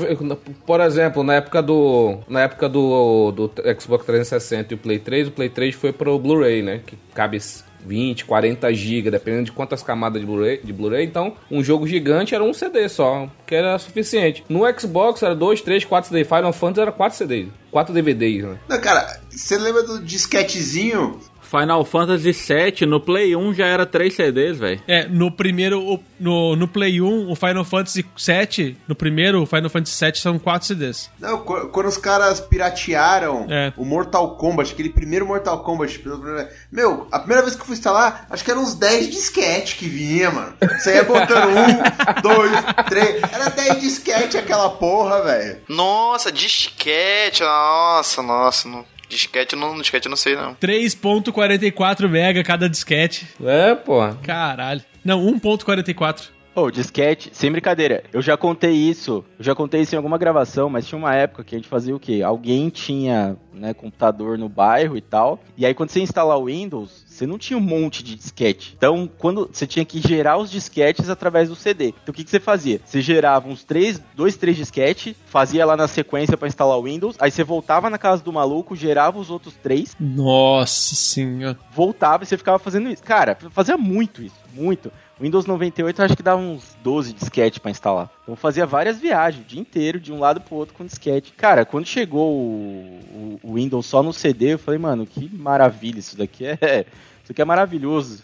por exemplo, na época do na época do, do Xbox 360 e o Play 3, o Play 3 foi pro Blu-ray, né? Que cabe 20, 40 GB, dependendo de quantas camadas de Blu-ray, Blu-ray. Então, um jogo gigante era um CD só, que era suficiente. No Xbox era 2, 3, 4 CD. Final Fantasy era 4 CDs, 4 DVDs, né? Não, cara, você lembra do disquetezinho? Final Fantasy VII no Play 1 já era 3 CDs, velho. É, no primeiro, no, no Play 1, o Final Fantasy VII, no primeiro, o Final Fantasy VII são 4 CDs. Não, qu- quando os caras piratearam É. o Mortal Kombat, aquele primeiro Mortal Kombat. pelo primeiro- Meu, a primeira vez que eu fui instalar, acho que eram uns 10 disquete que vinha, mano. Você ia botando um, dois, três. Era 10 disquete aquela porra, velho. Nossa, disquete. Nossa, nossa. Não. Disquete, não, disquete eu não sei, não. 3.44 mega cada disquete. É, pô. Caralho. Não, 1.44. Ô, disquete, sem brincadeira, eu já contei isso, eu já contei isso em alguma gravação, mas tinha uma época que a gente fazia o quê? Alguém tinha, né, computador no bairro e tal, e aí quando você instalar o Windows, você não tinha um monte de disquete. Então, quando você tinha que gerar os disquetes através do CD. Então, o que, que você fazia? Você gerava uns três, dois, três disquetes, fazia lá na sequência pra instalar o Windows, aí você voltava na casa do maluco, gerava os outros três, Nossa senhora. voltava e você ficava fazendo isso. Cara, fazia muito isso, muito. Windows 98 eu acho que dava uns 12 disquete pra instalar. Então fazia várias viagens, o dia inteiro, de um lado pro outro com disquete. Cara, quando chegou o, o- o Windows só no CD, eu falei, mano, que maravilha isso daqui é. Isso aqui é maravilhoso.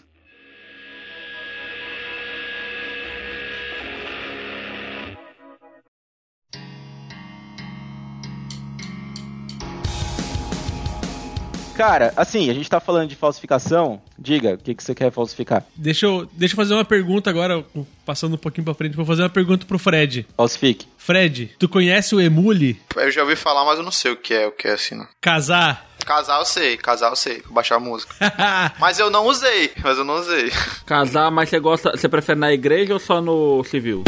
Cara, assim, a gente tá falando de falsificação. Diga, o que, que você quer falsificar? Deixa eu, deixa eu fazer uma pergunta agora, passando um pouquinho pra frente. Vou fazer uma pergunta pro Fred. Falsifique. Fred, tu conhece o Emule? Eu já ouvi falar, mas eu não sei o que é, o que é assim, não. Casar? Casar eu sei, casar eu sei, baixar a música. Mas eu não usei, mas eu não usei. Casar, mas você gosta. Você prefere na igreja ou só no civil?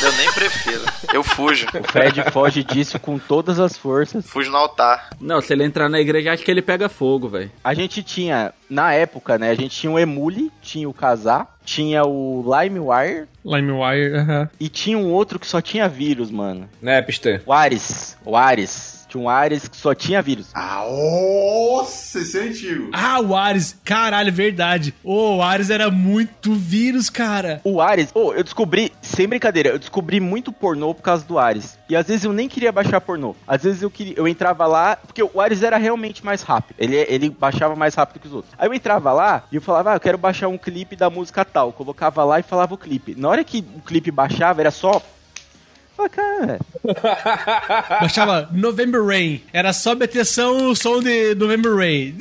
Eu nem prefiro. Eu fujo. O Fred foge disso com todas as forças. Fujo no altar. Não, se ele entrar na igreja, acho que ele pega fogo, velho. A gente tinha, na época, né? A gente tinha o Emule, tinha o Casar, tinha o LimeWire LimeWire, aham. e tinha um outro que só tinha vírus, mano. Napster. O Ares. O Ares. Tinha um Ares que só tinha vírus. Ah, nossa, esse é antigo. Ah, o Ares. Caralho, verdade. Ô, o Ares era muito vírus, cara. O Ares, oh, eu descobri, sem brincadeira, eu descobri muito pornô por causa do Ares. E às vezes eu nem queria baixar pornô. Às vezes eu queria, eu entrava lá, porque o Ares era realmente mais rápido. Ele, ele baixava mais rápido que os outros. Aí eu entrava lá e eu falava, ah, eu quero baixar um clipe da música tal. Eu colocava lá e falava o clipe. Na hora que o clipe baixava, era só. Cara, Baixava November Rain. Era só meteção o som de November Rain.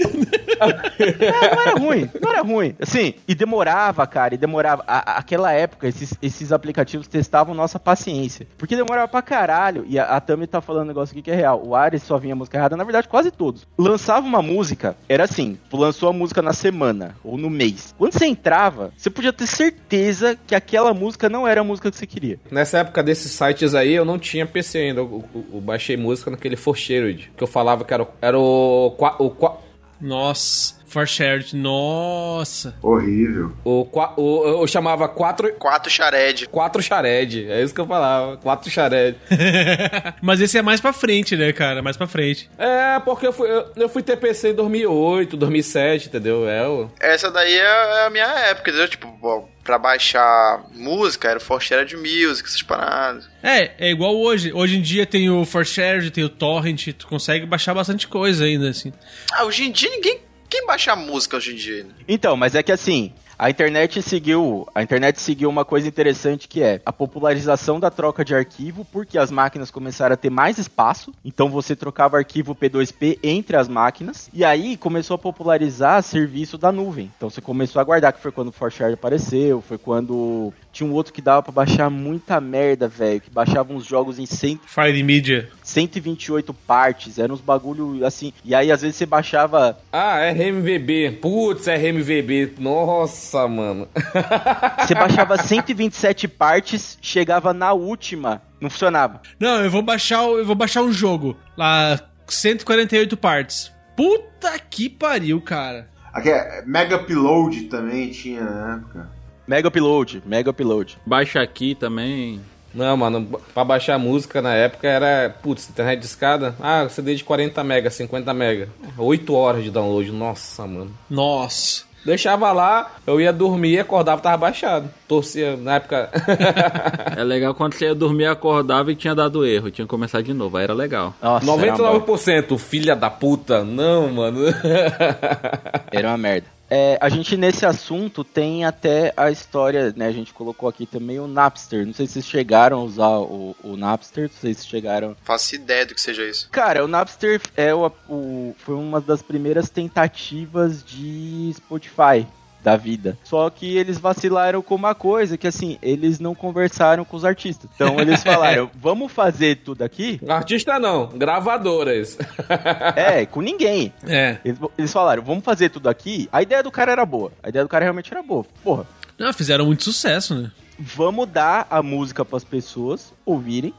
É, não era ruim, não era ruim. Assim, e demorava, cara, e demorava. A- aquela época, esses, esses aplicativos testavam nossa paciência. Porque demorava pra caralho. E a, a Tami tá falando um negócio aqui que é real. O Ares só vinha música errada, na verdade, quase todos. Lançava uma música, era assim: tu lançou a música na semana ou no mês. Quando você entrava, você podia ter certeza que aquela música não era a música que você queria. Nessa época desses sites aí, eu não tinha PC ainda. Eu, eu- eu baixei música naquele Forshared, que eu falava que era, o- o, o, qua- Nossa, for shared. Nossa. Horrível. o, o- Eu chamava 4 Quatro Shared. quatro Shared. É isso que eu falava. 4 Shared. Mas esse é mais pra frente, né, cara? Mais pra frente. É, porque eu fui, eu, eu fui ter PC em 2008, 2007, entendeu? É o. Essa daí é a minha época, entendeu? Tipo, bom, pra baixar música, era o For Shared Music, essas paradas. É, é igual hoje. Hoje em dia tem o for shared, tem o torrent. Tu consegue baixar bastante coisa ainda, assim. Ah, hoje em dia ninguém. Quem baixa música hoje em dia? né? Então, mas é que assim, a internet seguiu, a internet seguiu uma coisa interessante que é a popularização da troca de arquivo, porque as máquinas começaram a ter mais espaço, então você trocava arquivo P2P entre as máquinas, e aí começou a popularizar serviço da nuvem. Então você começou a guardar que foi quando o ForShare apareceu, foi quando tinha um outro que dava pra baixar muita merda, velho, que baixava uns jogos em 100, Fire Media. 128 partes, eram uns bagulho assim, e aí às vezes você baixava Ah, RMVB. Putz, RMVB. Nossa, mano. Você baixava 127 partes, chegava na última, não funcionava. Não, eu vou baixar, o- eu vou baixar um jogo. Lá, 148 partes. Puta que pariu, cara. Aqui, é, Mega Upload também tinha na época. Mega Upload, Mega Upload. Baixa aqui também. Não, mano, pra baixar música na época era, putz, internet de escada. Ah, CD de 40 mega, 50 mega. 8 horas de download, nossa, mano. Nossa. Deixava lá, eu ia dormir, acordava, tava baixado. Torcia, na época... É legal quando você ia dormir, acordava e tinha dado erro. Tinha que começar de novo. Aí era legal. Nossa, era uma, 99%, filha da puta. Não, mano. era uma merda. É, a gente nesse assunto tem até a história, né? A gente colocou aqui também o Napster. Não sei se vocês chegaram a usar o, o Napster, se vocês chegaram. Faço ideia do que seja isso. Cara, o Napster é o, o, foi uma das primeiras tentativas de Spotify da vida. Só que eles vacilaram com uma coisa, que assim, eles não conversaram com os artistas. Então eles falaram, vamos fazer tudo aqui? Artista não, gravadoras. é, com ninguém. É. Eles, eles falaram, vamos fazer tudo aqui. A ideia do cara era boa. A ideia do cara realmente era boa. Porra. Não, fizeram muito sucesso, né? Vamos dar a música para as pessoas ouvirem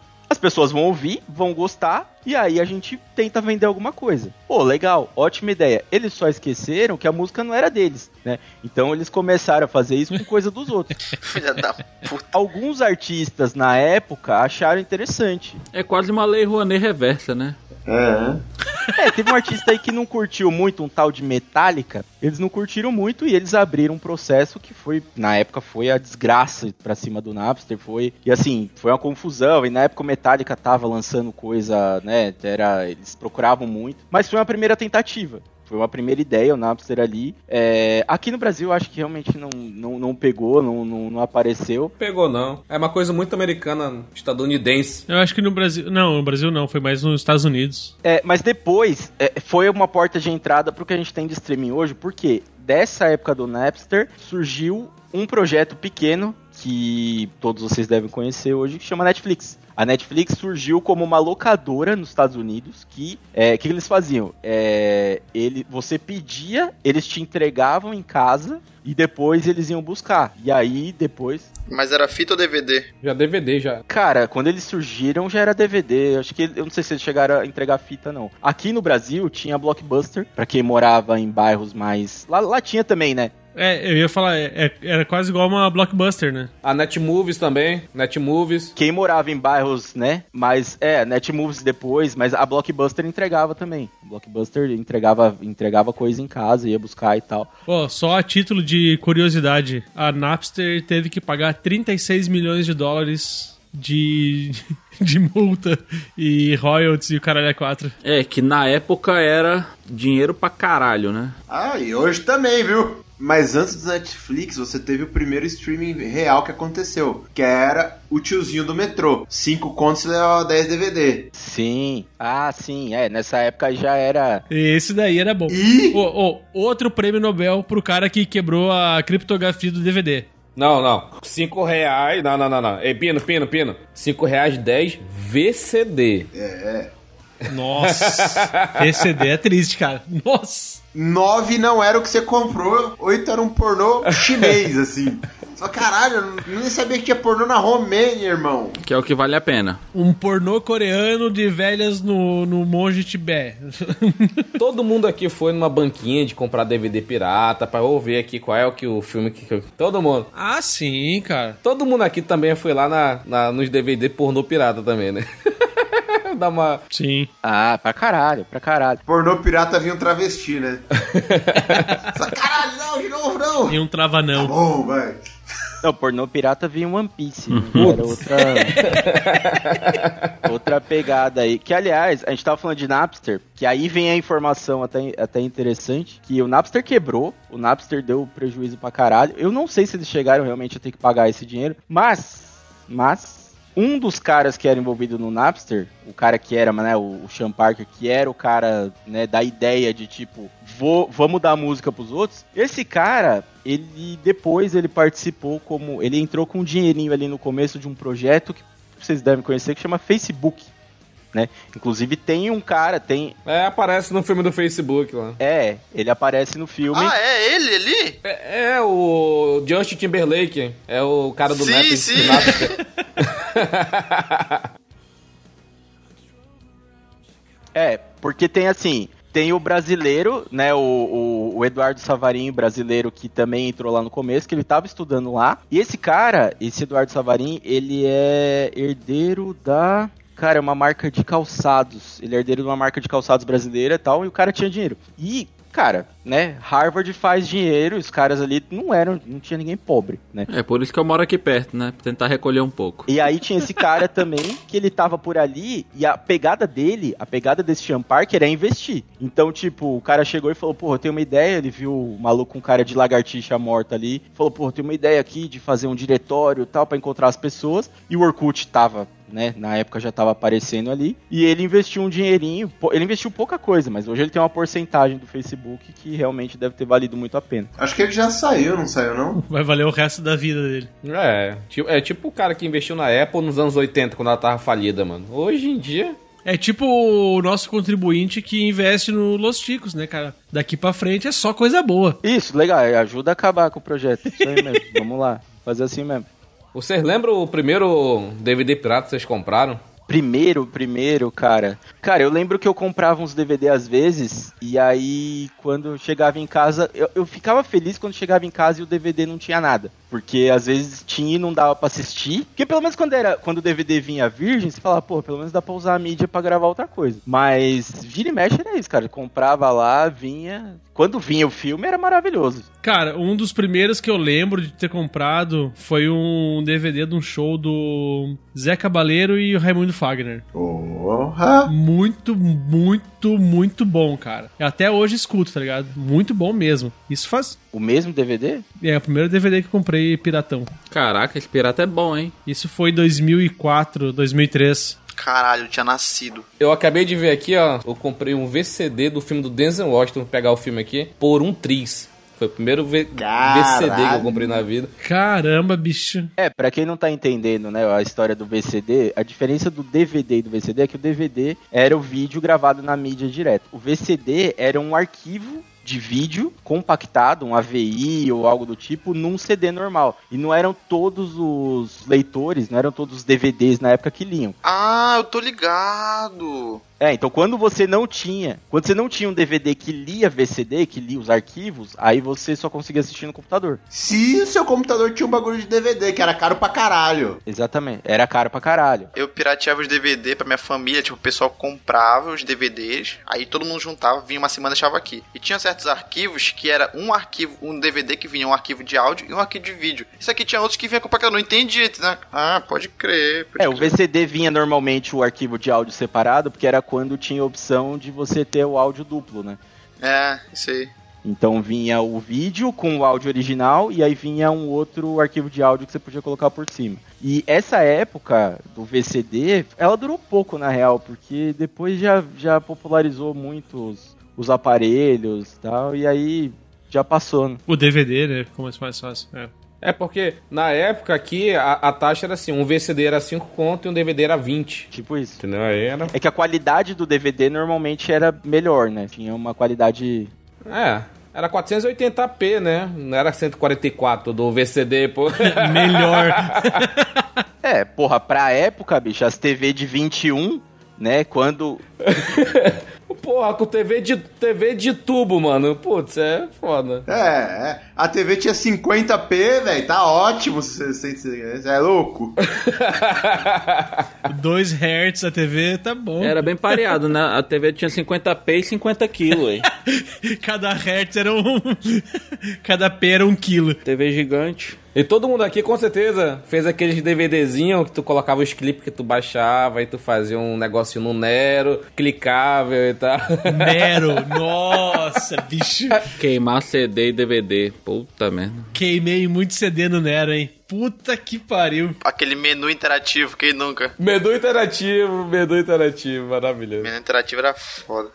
pessoas vão ouvir, vão gostar, e aí a gente tenta vender alguma coisa. Pô, legal, ótima ideia. Eles só esqueceram que a música não era deles, né? Então eles começaram a fazer isso com coisa dos outros. Filha da puta. Alguns artistas na época acharam interessante. É quase uma lei Rouanet reversa, né? É. É, teve um artista aí que não curtiu muito um tal de Metallica. Eles não curtiram muito e eles abriram um processo que foi, na época, foi a desgraça pra cima do Napster. Foi, e assim, foi uma confusão. E na época o Metallica tava lançando coisa, né? Era, eles procuravam muito. Mas foi uma primeira tentativa. Foi uma primeira ideia, o Napster ali. É, aqui no Brasil, acho que realmente não, não, não pegou, não, não, não apareceu. Pegou não. É uma coisa muito americana, estadunidense. Eu acho que no Brasil. Não, no Brasil não, foi mais nos Estados Unidos. É, mas depois é, foi uma porta de entrada pro que a gente tem de streaming hoje, porque dessa época do Napster surgiu um projeto pequeno que todos vocês devem conhecer hoje, que chama Netflix. A Netflix surgiu como uma locadora nos Estados Unidos que é, que eles faziam? É, ele, você pedia, eles te entregavam em casa e depois eles iam buscar. E aí depois Mas era fita ou DVD? Já DVD, já. Cara, quando eles surgiram já era DVD. Acho que eu não sei se eles chegaram a entregar fita, não. Aqui no Brasil tinha Blockbuster, pra quem morava em bairros mais. Lá, lá tinha também, né? É, eu ia falar, é- é- era quase igual uma blockbuster, né? A Netmovies também, Netmovies. Quem morava em bairros, né? Mas é, Netmovies depois, mas a Blockbuster entregava também. A Blockbuster entregava, entregava coisa em casa, ia buscar e tal. Pô, só a título de curiosidade, a Napster teve que pagar 36 milhões de dólares de, de multa e royalties e o caralho é 4. É, que na época era dinheiro pra caralho, né? Ah, e hoje também, viu? Mas antes do Netflix, você teve o primeiro streaming real que aconteceu, que era o tiozinho do metrô. 5 contos e levava 10 DVD. Sim. Ah, sim. É, nessa época já era. Esse daí era bom. E Ô, ô, outro prêmio Nobel pro cara que quebrou a criptografia do DVD. Não, não. 5 reais. Não, não, não, não. Ei, Pino, Pino, Pino. 5 reais 10 VCD. Nossa, esse CD é triste, cara. Nossa. 9 não era o que você comprou, 8 era um pornô chinês, assim. Só caralho, eu nem sabia que tinha pornô na Romênia, irmão. Que é o que vale a pena. Um pornô coreano de velhas no, no Monge Tibé. Todo mundo aqui foi numa banquinha de comprar DVD pirata pra eu ver aqui qual é o que o filme que. Todo mundo. ah, sim, cara. Todo mundo aqui também foi lá na, na- nos DVD pornô pirata também, né? Dá uma. Sim. Ah, pra caralho, pra caralho. Pornô pirata vinha um travesti, né? Só caralho, não, de novo não. E um trava não. Bom, vai. Não, pornô pirata vinha One Piece. né? Era outra. outra pegada aí. Que, aliás, a gente tava falando de Napster, que aí vem a informação até, até interessante: que o Napster quebrou, o Napster deu prejuízo pra caralho. Eu não sei se eles chegaram realmente a ter que pagar esse dinheiro, mas. Mas. Um dos caras que era envolvido no Napster, o cara que era, né, o o Sean Parker, que era o cara, né, da ideia de tipo, vou, vamos dar música pros outros. Esse cara, ele depois ele participou como, ele entrou com um dinheirinho ali no começo de um projeto que vocês devem conhecer que chama Facebook, né? Inclusive tem um cara, tem, É, aparece no filme do Facebook lá. é, ele aparece no filme. Ah, é ele ali? É, é o Justin Timberlake. É o cara do Sim, Napster. sim. É, porque tem assim, tem o brasileiro, né? O, o, o Eduardo Savarin, brasileiro, que também entrou lá no começo, que ele tava estudando lá. E esse cara, esse Eduardo Savarin, ele é herdeiro da. Cara, é uma marca de calçados. Ele é herdeiro de uma marca de calçados brasileira e tal, e o cara tinha dinheiro. E, cara, né, Harvard faz dinheiro, os caras ali não eram, não tinha ninguém pobre, né? É por isso que eu moro aqui perto, né? Pra tentar recolher um pouco. E aí tinha esse cara também, que ele tava por ali, e a pegada dele, a pegada desse Sean Parker é investir. Então, tipo, o cara chegou e falou, porra, eu tenho uma ideia, ele viu o maluco com cara de lagartixa morta ali, falou, porra, eu tenho uma ideia aqui de fazer um diretório e tal, pra encontrar as pessoas, e o Orkut tava né, na época já tava aparecendo ali, e ele investiu um dinheirinho, ele investiu pouca coisa, mas hoje ele tem uma porcentagem do Facebook que realmente deve ter valido muito a pena. Acho que ele já saiu, não saiu não? Vai valer o resto da vida dele. É, tipo- é tipo o cara que investiu na Apple nos anos 80, quando ela tava falida, mano. Hoje em dia. É tipo o nosso contribuinte que investe no Los Ticos, né, cara? Daqui pra frente é só coisa boa. Isso, legal, ajuda a acabar com o projeto. Isso aí mesmo, vamos lá, fazer assim mesmo. Vocês lembram o primeiro DVD pirata que vocês compraram? Primeiro, primeiro, cara. Cara, eu lembro que eu comprava uns DVD às vezes, e aí quando chegava em casa, eu, eu ficava feliz quando chegava em casa e o DVD não tinha nada. Porque às vezes tinha e não dava pra assistir. Porque pelo menos quando, era, quando o DVD vinha virgem, você falava, pô, pelo menos dá pra usar a mídia pra gravar outra coisa. Mas vira e mexe era isso, cara. Comprava lá, vinha. Quando vinha o filme era maravilhoso. Cara, um dos primeiros que eu lembro de ter comprado foi um DVD de um show do Zé Cabaleiro e o Raimundo Fagner. Porra! Muito, muito, muito bom, cara. Eu até hoje escuto, tá ligado? Muito bom mesmo. Isso faz. O mesmo DVD? É o primeiro DVD que eu comprei piratão. Caraca, esse pirata é bom, hein? Isso foi 2004, 2003. Caralho, eu tinha nascido. Eu acabei de ver aqui, ó. Eu comprei um VCD do filme do Denzel Washington, vou pegar o filme aqui, por um tris. Foi o primeiro v Caralho. VCD que eu comprei na vida. Caramba, bicho. É, pra quem não tá entendendo, né, a história do VCD, a diferença do DVD e do VCD é que o DVD era o vídeo gravado na mídia direto. O VCD era um arquivo de vídeo compactado, um AVI ou algo do tipo, num CD normal. E não eram todos os leitores, não eram todos os DVDs na época que liam. Ah, eu tô ligado. É, então quando você não tinha, quando você não tinha um DVD que lia VCD, que lia os arquivos, aí você só conseguia assistir no computador. Se o seu computador tinha um bagulho de DVD, que era caro pra caralho. Exatamente. Era caro pra caralho. Eu pirateava os DVD pra minha família, tipo, o pessoal comprava os DVDs, aí todo mundo juntava, vinha uma semana e deixava aqui. E tinha certos arquivos que era um arquivo, um DVD que vinha um arquivo de áudio e um arquivo de vídeo. Isso aqui tinha outros que vinha com eu não entendi, né? Ah, pode crer. Pode É, o crer. VCD vinha normalmente o arquivo de áudio separado, porque era quando tinha a opção de você ter o áudio duplo, né? É, isso aí. Então vinha o vídeo com o áudio original e aí vinha um outro arquivo de áudio que você podia colocar por cima. E essa época do VCD, ela durou pouco na real, porque depois já, já popularizou muito os, os aparelhos e tal, e aí já passou, né? O DVD, né? Ficou mais mais fácil. É. É porque na época aqui a, a taxa era assim: um VCD era 5 conto e um DVD era 20. Tipo isso. Entendeu? Aí era. É que a qualidade do DVD normalmente era melhor, né? Tinha uma qualidade É. Era 480p, né? Não era 144 do VCD, pô. Melhor. É, porra, pra época, bicho, as TV de 21, né? Quando. Porra, com TV de, TV de tubo, mano. Putz, é foda. É, é. A TV tinha 50p, velho. Tá ótimo. Você você- é louco. 2 Hz a TV, tá bom. Era bem pareado, né? A TV tinha 50p e 50 quilos, aí. Cada Hertz era um. Cada P era um quilo. TV gigante. E todo mundo aqui, com certeza, fez aqueles DVDzinho que tu colocava os clipes que tu baixava e tu fazia um negocinho no Nero, clicável e tal. Nero, nossa, bicho. Queimar CD e DVD. Puta merda. Queimei muito CD no Nero, hein? Puta que pariu. Aquele menu interativo, quem nunca? Menu interativo, menu interativo, maravilhoso. Menu interativo era foda.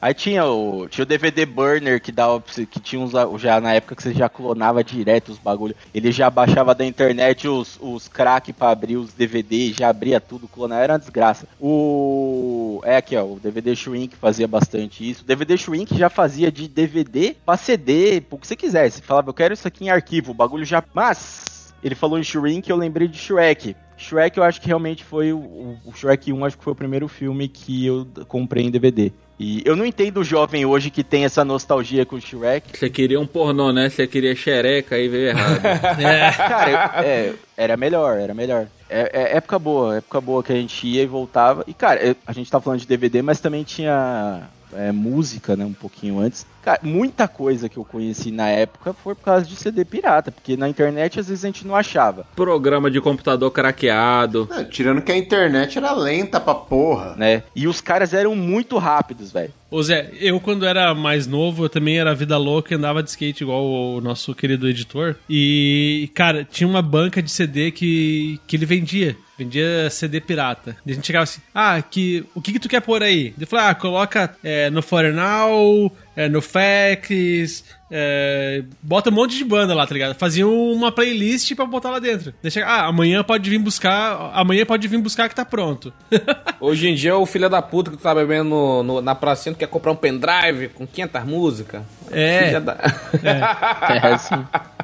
Aí tinha o, tinha o DVD Burner que dava que tinha uns, já na época que você já clonava direto os bagulho. Ele já baixava da internet os, os crack pra abrir os DVD, já abria tudo, clonar era uma desgraça. O é aqui ó, o DVD Shrink fazia bastante isso. O DVD Shrink já fazia de DVD pra CD, pro que você quisesse. Falava, eu quero isso aqui em arquivo, o bagulho já, mas ele falou em Shrink, eu lembrei de Shrek. Shrek eu acho que realmente foi o, o Shrek 1, acho que foi o primeiro filme que eu comprei em DVD. E eu não entendo o jovem hoje que tem essa nostalgia com o Shrek. Você queria um pornô, né? Você queria xereca e veio errado. Cara, eu- é, era melhor, era melhor. É, é época boa, época boa que a gente ia e voltava. E, cara, a gente tá falando de DVD, mas também tinha é, música, né, um pouquinho antes. Cara, muita coisa que eu conheci na época foi por causa de CD pirata, porque na internet às vezes a gente não achava, Programa de computador craqueado. Não, tirando que a internet era lenta pra porra. né? E os caras eram muito rápidos, velho. Ô Zé, eu quando era mais novo, eu também era vida louca e andava de skate igual o nosso querido editor. E, cara, tinha uma banca de CD que, que ele vendia. Vendia CD pirata. E a gente chegava assim, ah, que, o que que tu quer pôr aí? Ele falou, ah, coloca é, no Foreign é, no Facts, é, bota um monte de banda lá, tá ligado? Fazia uma playlist pra botar lá dentro. Deixa, ah, amanhã pode vir buscar, amanhã pode vir buscar que tá pronto. Hoje em dia, o filho da puta que tu tá bebendo no- no- na pracinha tu quer comprar um pendrive com 500 músicas. É. Filha da... É assim.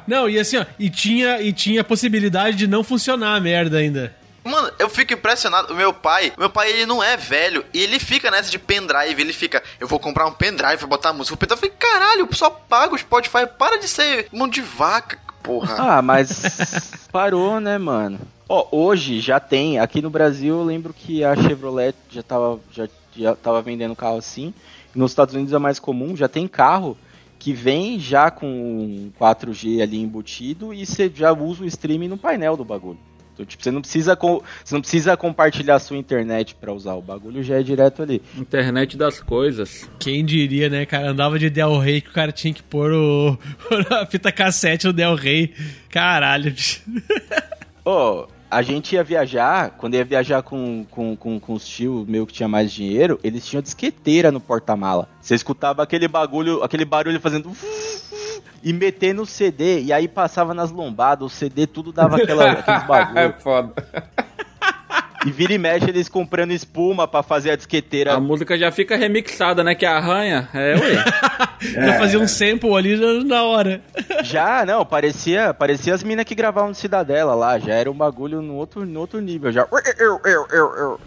Não, e assim, ó, e tinha, e tinha a possibilidade de não funcionar a merda ainda. Mano, eu fico impressionado. O meu pai, meu pai, ele não é velho. E ele fica nessa de pendrive. Ele fica, eu vou comprar um pendrive pra botar música. O pendrive, eu falei, caralho, só paga o Spotify. Para de ser mão de vaca, porra. Ah, mas parou, né, mano? Ó, hoje já tem, aqui no Brasil eu lembro que a Chevrolet já tava, já, já tava vendendo carro assim. Nos Estados Unidos é mais comum, já tem carro que vem já com 4G ali embutido e você já usa o streaming no painel do bagulho. Então, tipo, você não precisa, co- você não precisa compartilhar a sua internet pra usar o bagulho, já é direto ali. Internet das coisas. Quem diria, né, cara? Andava de Del Rey que o cara tinha que pôr o, a fita cassete no Del Rey. Caralho. bicho. Ô, a gente ia viajar, quando ia viajar com, com, com, com os tios meu que tinha mais dinheiro, eles tinham disqueteira no porta-mala. Você escutava aquele bagulho, aquele barulho fazendo e metendo o CD, e aí passava nas lombadas, o CD tudo dava aquela, aqueles é bagulho. foda. E vira e mexe eles comprando espuma pra fazer a disqueteira. A música já fica remixada, né? Que arranha. É, ué. Já fazia um sample ali na- hora. Já, não, parecia, parecia as minas que gravavam no Cidadela lá, já era um bagulho no outro, no outro nível, já.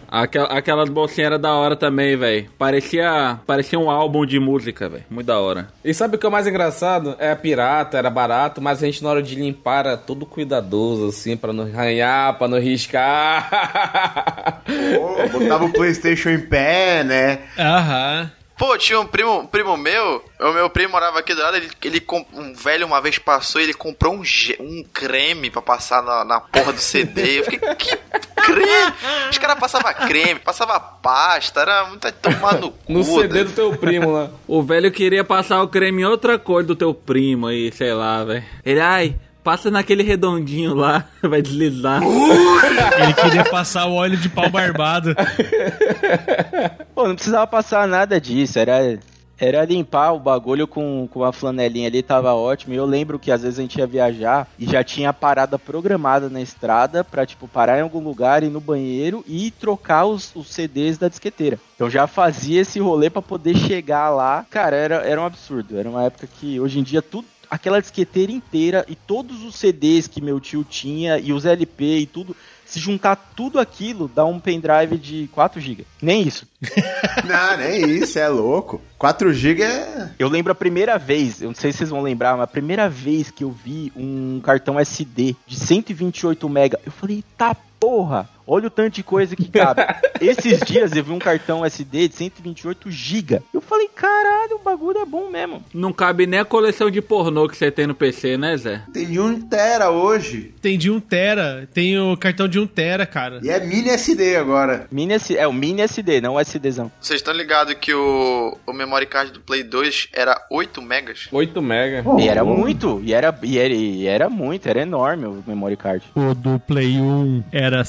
Aquel- aquelas bolsinhas eram da hora também, velho. Parecia, parecia um álbum de música, velho. Muito da hora. E sabe o que é o mais engraçado? É pirata, era barato, mas a gente na hora de limpar era todo cuidadoso, assim, pra não arranhar, pra não riscar. Pô, botava o Playstation em pé, né? Aham. Pô, tinha um primo, um primo meu, o meu primo morava aqui do lado, ele, ele comp- um velho uma vez passou e ele comprou um, um creme pra passar na, na porra do CD. Eu fiquei, que creme? Os caras passavam creme, passava pasta, era muito a tomar no cu. no CD né? do teu primo lá. O velho queria passar o creme em outra cor do teu primo aí, sei lá, velho. Ele, ai, passa naquele redondinho lá, vai deslizar. Ele queria passar o óleo de pau barbado. Pô, não precisava passar nada disso, era, era limpar o bagulho com, com a flanelinha ali, tava ótimo. E eu lembro que às vezes a gente ia viajar e já tinha a parada programada na estrada pra, tipo, parar em algum lugar, ir no banheiro e trocar os, os CDs da disqueteira. Então já fazia esse rolê pra poder chegar lá. Cara, era, era um absurdo. Era uma época que hoje em dia tudo. Aquela disqueteira inteira e todos os CDs que meu tio tinha e os LP e tudo, se juntar tudo aquilo, dá um pendrive de 4 GB. Nem isso. Não, nem isso, é louco. 4 GB é. Eu lembro a primeira vez, eu não sei se vocês vão lembrar, mas a primeira vez que eu vi um cartão SD de 128 MB, eu falei, tá porra, olha o tanto de coisa que cabe. Esses dias eu vi um cartão SD de 128 GB. Eu falei, caralho, o bagulho é bom mesmo. Não cabe nem a coleção de pornô que você tem no PC, né, Zé? Tem de 1 tera hoje. Tem de 1 tera. Tem o cartão de 1 tera, cara. E é mini SD agora. Mini SD, é o mini SD, não o SDzão. Vocês estão ligados que o, o memory card do Play 2 era 8 megas? 8 mega. E era muito, e era, e era, e era muito, era enorme o memory card. O do Play 1 era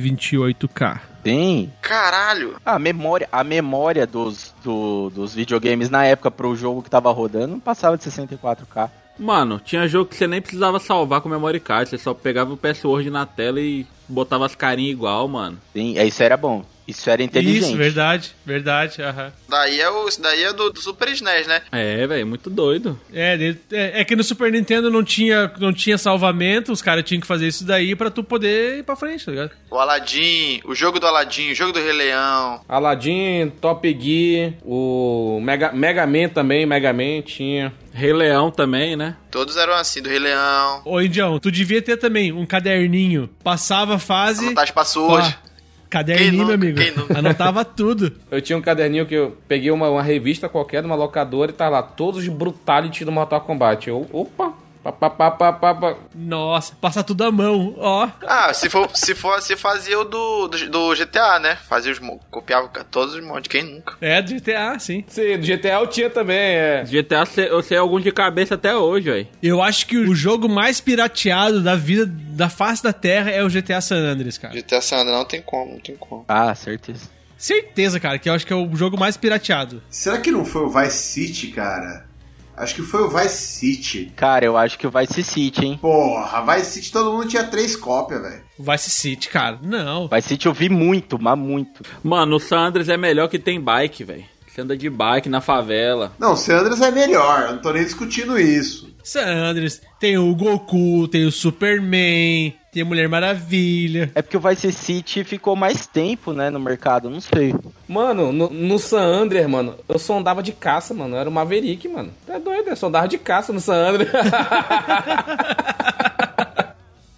128k. Tem. Caralho! A memória, a memória dos, do- dos videogames na época pro jogo que tava rodando não passava de 64k. Mano, tinha jogo que você nem precisava salvar com memory card, você só pegava o password na tela e botava as carinhas igual, mano. Sim, é, isso era bom. Isso era inteligente. Isso, verdade, verdade. aham. Daí é o, isso daí é do, do Super SNES, né? É, velho, muito doido. É, é, é que no Super Nintendo não tinha, não tinha salvamento, os caras tinham que fazer isso daí pra tu poder ir pra frente, tá ligado? O Aladdin, o jogo do Aladdin, o jogo do Rei Leão. Aladdin, Top Gear, o Mega, Mega Man também, Mega Man tinha. Rei Leão também, né? Todos eram assim, do Rei Leão. Ô, Indião, tu devia ter também um caderninho. Passava a fase. Anotar as passwords. Caderninho, meu amigo. Anotava tudo. Eu tinha um caderninho que eu peguei uma, uma revista qualquer, de uma locadora, e tá lá, todos os Brutality do Mortal Kombat. Eu, opa, pá, pá, pá, pá, pá, pá. Nossa, passa tudo à mão, ó. Ah, se for, se for, se fazia o do, do, do GTA, né? Fazia os, copiava todos os mods, quem nunca? É, do GTA, sim. Sim, do GTA eu tinha também, é. GTA sei- eu sei alguns de cabeça até hoje, velho. Eu acho que o jogo mais pirateado da vida, da face da Terra, é o GTA San Andreas, cara. GTA San Andreas não tem como, não tem como. Ah, certeza. Certeza, cara, que eu acho que é o jogo mais pirateado. Será que não foi o Vice City, cara? Acho que foi o Vice City. Cara, eu acho que vai ser City, hein? Porra, Vice City todo mundo tinha três cópias, velho. O Vice City, cara. Não. Vai City eu vi muito, mas muito. Mano, o Sanders é melhor que tem bike, velho. Você anda de bike na favela. Não, o Sanders é melhor, eu não tô nem discutindo isso. San Andreas, tem o Goku, tem o Superman, tem a Mulher Maravilha. É porque o Vice City ficou mais tempo, né, no mercado, não sei. Mano, no, no San Andreas, mano, eu só andava de caça, mano. Eu era o Maverick, mano. É doido, eu só andava de caça no San Andreas.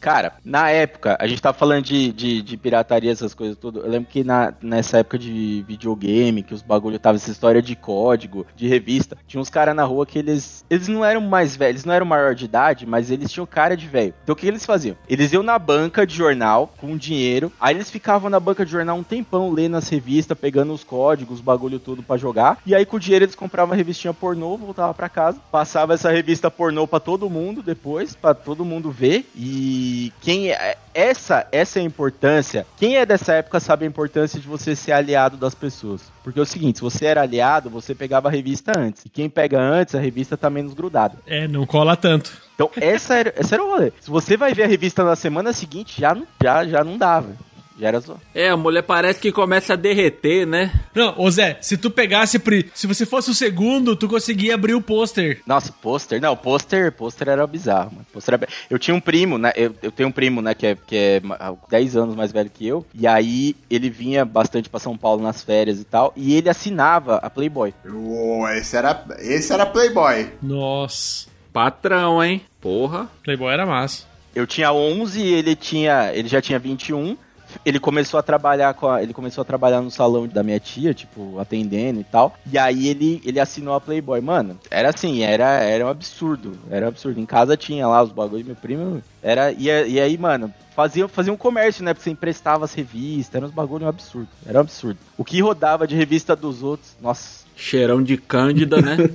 Cara, na época, a gente tá falando de, de, de pirataria, essas coisas tudo. Eu lembro que na, nessa época de videogame, que os bagulho tava essa história de código, de revista, tinha uns caras na rua que eles. Eles não eram mais velhos, não eram maior de idade, mas eles tinham cara de velho. Então o que eles faziam? Eles iam na banca de jornal com dinheiro, aí eles ficavam na banca de jornal um tempão lendo as revistas, pegando os códigos, os bagulho tudo pra jogar. E aí com o dinheiro eles compravam a revistinha pornô, voltava pra casa, passava essa revista pornô pra todo mundo depois, pra todo mundo ver. E quem é essa essa é a importância. Quem é dessa época sabe a importância de você ser aliado das pessoas. Porque é o seguinte, se você era aliado, você pegava a revista antes. E quem pega antes, a revista tá menos grudada. É, não cola tanto. Então, essa era, essa era o rolê. Se você vai ver a revista na semana seguinte, já já, já não dava. Já era só. É, a mulher parece que começa a derreter, né? Não, ô Zé, se tu pegasse. pri- Se você fosse o segundo, tu conseguia abrir o pôster. Nossa, pôster. Não, pôster, pôster era bizarro, mano. Pôster era... Eu tinha um primo, né? Eu, eu tenho um primo, né, que é, que é ma- 10 anos mais velho que eu. E aí ele vinha bastante pra São Paulo nas férias e tal. E ele assinava a Playboy. Uou, esse era, esse era Playboy. Nossa. Patrão, hein? Porra. Playboy era massa. Eu tinha 11 e ele tinha, ele já tinha 21. Ele começou a trabalhar com a, ele começou a trabalhar no salão da minha tia, tipo, atendendo e tal. E aí ele, ele assinou a Playboy. Mano, era assim, era, era um absurdo. Era um absurdo. Em casa tinha lá os bagulhos, meu primo era e, e aí, mano, fazia, fazia um comércio, né? Porque você emprestava as revistas, era uns bagulho um absurdo. Era um absurdo. O que rodava de revista dos outros, nossa. Cheirão de cândida, né?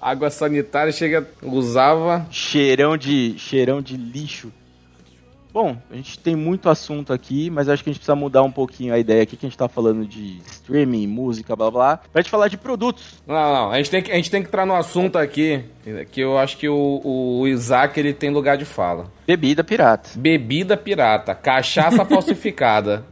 Água sanitária chega, usava. cheirão de cheirão de lixo. Bom, a gente tem muito assunto aqui, mas acho que a gente precisa mudar um pouquinho a ideia aqui, que a gente tá falando de streaming, música, blá blá, pra gente falar de produtos. Não, não, a gente tem que, a gente tem que entrar no assunto aqui, que eu acho que o, o Isaac ele tem lugar de fala. Bebida pirata. Bebida pirata, cachaça falsificada.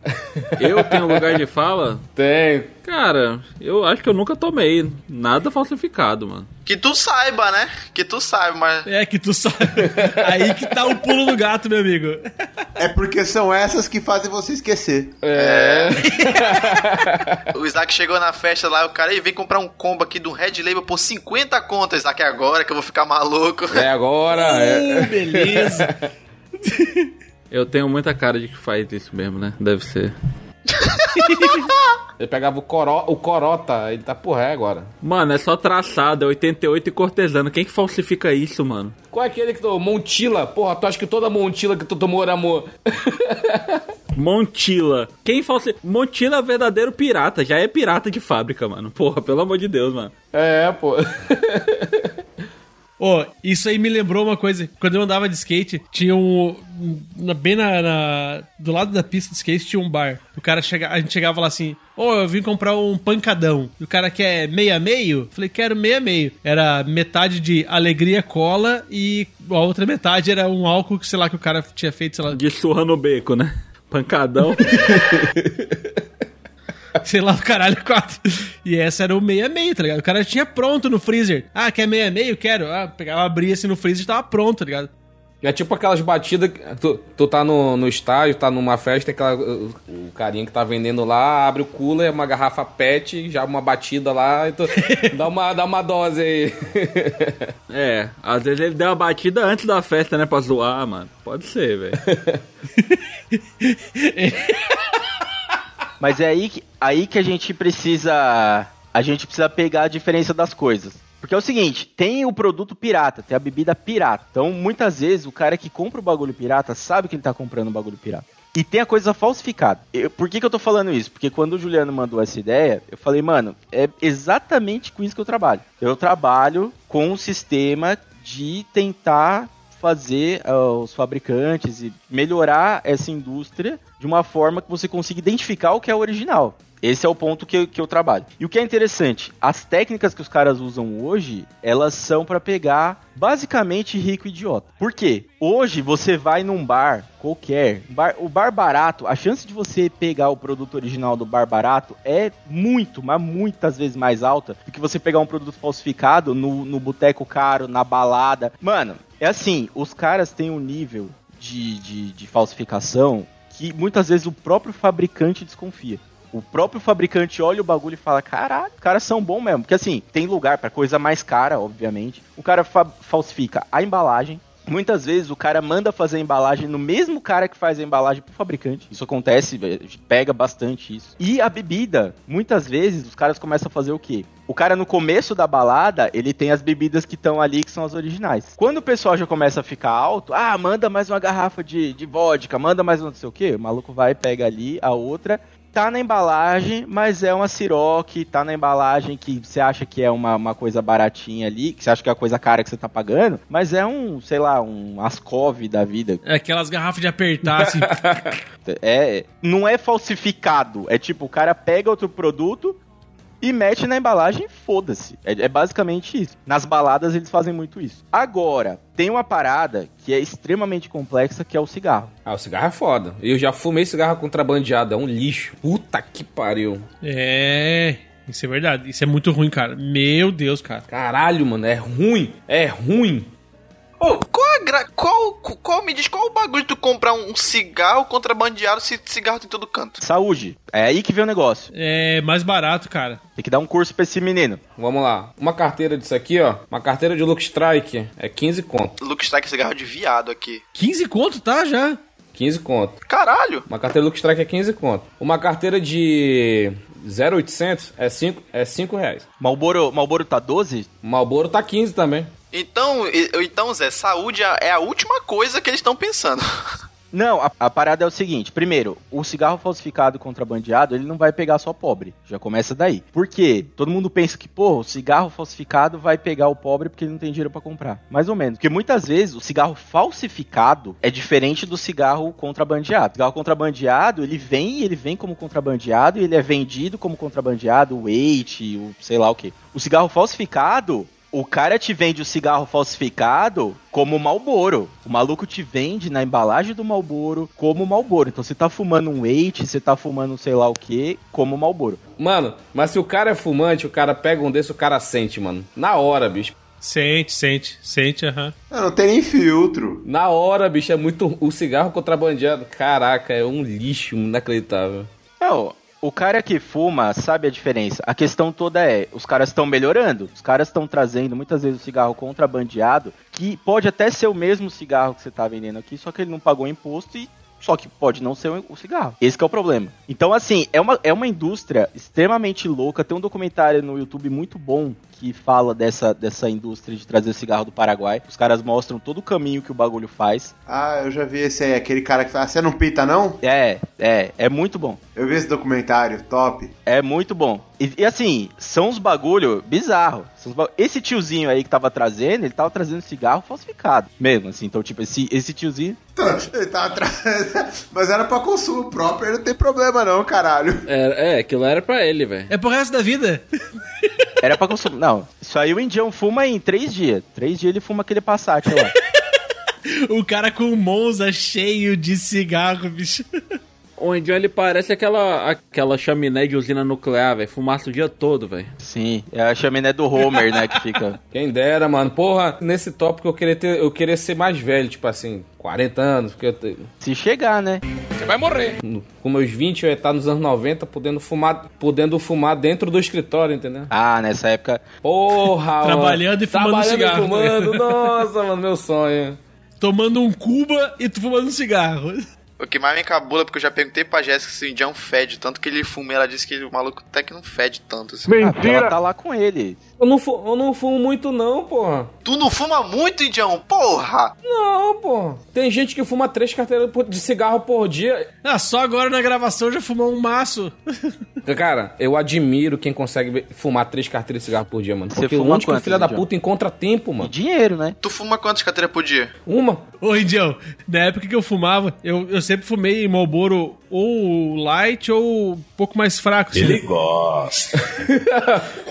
Eu tenho lugar de fala? Tem. Cara, eu acho que eu nunca tomei nada falsificado, mano. Que tu saiba, né? Que tu saiba, mas. É que tu sabe. Aí que tá o pulo do gato, meu amigo. É porque são essas que fazem você esquecer. É. O Isaac chegou na festa lá, o cara, e vem comprar um combo aqui do Red Label por 50 contas, Isaac, agora que eu vou ficar maluco. É agora. É. Uh, beleza. Eu tenho muita cara de que faz isso mesmo, né? Deve ser. Ele pegava o, coro, o Corota, ele tá por ré agora. Mano, é só traçado, é 88 e cortesano. Quem que falsifica isso, mano? Qual é aquele que tu. Montila? Porra, tu acha que toda Montila que tu tomou era amor? Montila. Quem falsifica. Montila é verdadeiro pirata, já é pirata de fábrica, mano. Porra, pelo amor de Deus, mano. É, pô. Ô, isso aí me lembrou uma coisa. Quando eu andava de skate, tinha um. na- bem na, na- Do lado da pista de skate tinha um bar. O cara chega, a gente chegava lá assim: Ô, eu vim comprar um pancadão. E o cara quer meia meio? Falei, quero meia meio. Era metade de alegria cola e a outra metade era um álcool que, sei lá, que o cara tinha feito, sei lá. De surra no beco, né? Pancadão. Sei lá, do caralho, 4. E essa era o meia-meio, tá ligado? O cara tinha pronto no freezer. Ah, quer meia-meio? Quero. Ah, pegava, abria assim no freezer e tava pronto, tá ligado? É tipo aquelas batidas. que Tu, tu tá no, no estádio, tá numa festa, aquela, o, o carinha que tá vendendo lá, abre o cooler, uma garrafa pet, já uma batida lá, e tu dá, uma, dá uma dose aí. É, às vezes ele deu uma batida antes da festa, né? Pra zoar, mano. Pode ser, velho. Mas é aí que, aí que a gente precisa. A gente precisa pegar a diferença das coisas. Porque é o seguinte, tem o produto pirata, tem a bebida pirata. Então, muitas vezes, o cara que compra o bagulho pirata sabe que ele tá comprando o bagulho pirata. E tem a coisa falsificada. Eu- por que, que eu tô falando isso? Porque quando o Juliano mandou essa ideia, eu falei, mano, é exatamente com isso que eu trabalho. Eu trabalho com um sistema de tentar fazer ah, os fabricantes e melhorar essa indústria de uma forma que você consiga identificar o que é original. Esse é o ponto que, eu- que eu trabalho. E o que é interessante, as técnicas que os caras usam hoje, elas são pra pegar basicamente rico idiota. Por quê? Hoje você vai num bar qualquer, bar- o bar barato, a chance de você pegar o produto original do bar barato é muito, mas muitas vezes mais alta do que você pegar um produto falsificado no, no boteco caro, na balada. Mano, é assim, os caras têm um nível de, de, de falsificação que muitas vezes o próprio fabricante desconfia. O próprio fabricante olha o bagulho e fala: caralho, caras são bons mesmo. Porque assim, tem lugar pra coisa mais cara, obviamente. O cara fa- falsifica a embalagem. Muitas vezes o cara manda fazer a embalagem no mesmo cara que faz a embalagem pro fabricante. Isso acontece, pega bastante isso. E a bebida, muitas vezes os caras começam a fazer o quê? O cara no começo da balada, ele tem as bebidas que estão ali, que são as originais. Quando o pessoal já começa a ficar alto, ah, manda mais uma garrafa de, de vodka, manda mais um não sei o quê. O maluco vai, pega ali a outra tá na embalagem, mas é uma Ciroc, tá na embalagem que você acha que é uma, uma coisa baratinha ali, que você acha que é a coisa cara que você tá pagando, mas é um, sei lá, um Ascov da vida. É aquelas garrafas de apertar, assim. É, não é falsificado, é tipo, o cara pega outro produto e mete na embalagem e foda-se. É, é basicamente isso. Nas baladas eles fazem muito isso. Agora, tem uma parada que é extremamente complexa, que é o cigarro. Ah, o cigarro é foda. Eu já fumei cigarro contrabandeado, é um lixo. Puta que pariu. é. Isso é verdade. Isso é muito ruim, cara. Meu Deus, cara. Caralho, mano, é ruim. É ruim. Ô, qual, a gra... qual, qual me diz qual o bagulho de tu comprar um cigarro contrabandeado se cigarro tem em todo canto? Saúde. É aí que vem o negócio. É mais barato, cara. Tem que dar um curso pra esse menino. Vamos lá. Uma carteira disso aqui, ó. Uma carteira de Look Strike é 15 conto. Luke Strike cigarro de viado aqui. 15 conto, tá? Já. 15 conto. Caralho! Uma carteira Look Strike é 15 conto. Uma carteira de 0,800 é 5, é 5 reais. Malboro, Malboro tá 12? Malboro tá 15 também. Então, então, Zé, saúde é a última coisa que eles estão pensando. Não, a, a parada é o seguinte: primeiro, o cigarro falsificado contrabandeado, ele não vai pegar só pobre. Já começa daí. Por quê? Todo mundo pensa que, pô, o cigarro falsificado vai pegar o pobre porque ele não tem dinheiro pra comprar. Mais ou menos. Porque muitas vezes o cigarro falsificado é diferente do cigarro contrabandeado. O cigarro contrabandeado, ele vem ele vem como contrabandeado e ele é vendido como contrabandeado, o weight, o sei lá o que. O cigarro falsificado, o cara te vende o cigarro falsificado como Malboro. O maluco te vende na embalagem do Malboro como Malboro. Então você tá fumando um Weight, você tá fumando sei lá o que, como Malboro. Mano, mas se o cara é fumante, o cara pega um desse, o cara sente, mano. Na hora, bicho. Sente, sente, sente, aham. Não, não tem nem filtro. Na hora, bicho, é muito. O cigarro contrabandeado, caraca, é um lixo inacreditável. Não, o cara que fuma sabe a diferença. A questão toda é, os caras estão melhorando. Os caras estão trazendo muitas vezes o cigarro contrabandeado, que pode até ser o mesmo cigarro que você tá vendendo aqui, só que ele não pagou imposto e só que pode não ser o cigarro. Esse que é o problema. Então, assim, é uma, é uma indústria extremamente louca. Tem um documentário no YouTube muito bom que fala dessa, dessa indústria de trazer cigarro do Paraguai. Os caras mostram todo o caminho que o bagulho faz. Ah, eu já vi esse aí, aquele cara que fala, você não pita não? É, é, é muito bom. Eu vi esse documentário, top. É muito bom. E, e assim, são uns bagulho bizarro. Esse tiozinho aí que tava trazendo, ele tava trazendo cigarro falsificado. Mesmo, assim. Então, tipo, esse, esse tiozinho. Ele tava atrás. Mas era pra consumo próprio, ele não tem problema não, caralho. É, é, aquilo era pra ele, velho. É pro resto da vida. Era pra consumir. Não, isso aí o indião fuma em três dias. Três dias ele fuma aquele Passat lá. O cara com o Monza cheio de cigarro, bicho. O Indião, ele parece aquela, aquela chaminé de usina nuclear, velho. Fumaça o dia todo, velho. Sim, é a chaminé do Homer, né, que fica... Quem dera, mano. Porra, nesse tópico eu queria, ter, eu queria ser mais velho, tipo assim, 40 anos, porque eu te- Se chegar, né? no- com meus 20 eu ia estar nos anos 90 podendo fumar, podendo fumar dentro do escritório, entendeu? Ah, nessa época... Porra, mano. Trabalhando e fumando Trabalhando cigarro. e fumando. Nossa, mano, meu sonho. Tomando um Cuba e tu fumando um cigarro. O que mais me encabula, porque eu já perguntei pra Jéssica se o Indião fede tanto que ele fuma. e Ela disse que o maluco até que não fede tanto. Assim. Ah, porque ela tá lá com ele. Eu não, fu- eu não fumo muito, não, porra. Tu não fuma muito, Indião? Porra! Não, porra. Tem gente que fuma três carteiras de cigarro por dia. Ah, só agora na gravação já fumou um maço. Cara, eu admiro quem consegue fumar três carteiras de cigarro por dia, mano. Você Porque fuma onde que o filho da puta encontra tempo, E mano? dinheiro, né? Tu fuma quantas carteiras por dia? Uma. Ô, Indião, na época que eu fumava, eu, eu sempre fumei Marlboro ou light ou um pouco mais fraco. assim.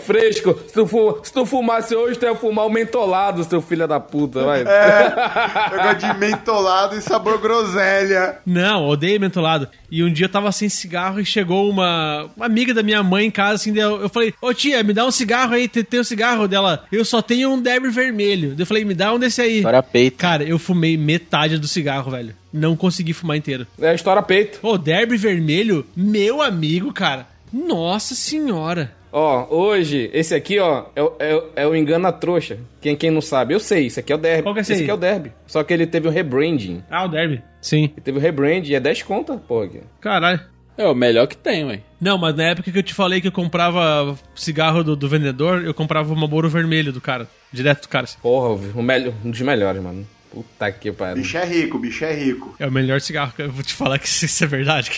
Fresco. Se tu, fu- se tu fumasse hoje, tu ia fumar o mentolado, seu filho da puta, vai. Eu gosto de mentolado e sabor groselha. Não, odeio mentolado. E um dia eu tava sem cigarro e chegou uma, uma amiga da minha mãe em casa, assim, eu, eu falei, ô tia, me dá um cigarro aí, tem, tem um cigarro dela. Eu só tenho um Derby vermelho. Eu falei, me dá um desse aí. Para peito. Cara, eu fumei metade do cigarro, velho. Não consegui fumar inteiro. É a história peito. Ô, Derby vermelho, meu amigo, cara. Nossa senhora. Ó, hoje, esse aqui, ó, é, o- é, o- é o Engana Trouxa. Quem, quem não sabe, eu sei, esse aqui é o Derby. Qual que é esse esse aí? aqui é o Derby. Só que ele teve um rebranding. Ah, o Derby. Sim. Ele teve um rebranding e é 10 conta, porra. aqui. Caralho. É o melhor que tem, ué. Não, mas na época que eu te falei que eu comprava cigarro do, do vendedor, eu comprava o Marlboro vermelho do cara. Direto do cara. assim. Porra, o melhor, um dos melhores, mano. Puta que O pariu. bicho é rico, o bicho é rico. É o melhor cigarro que eu vou te falar que isso é verdade.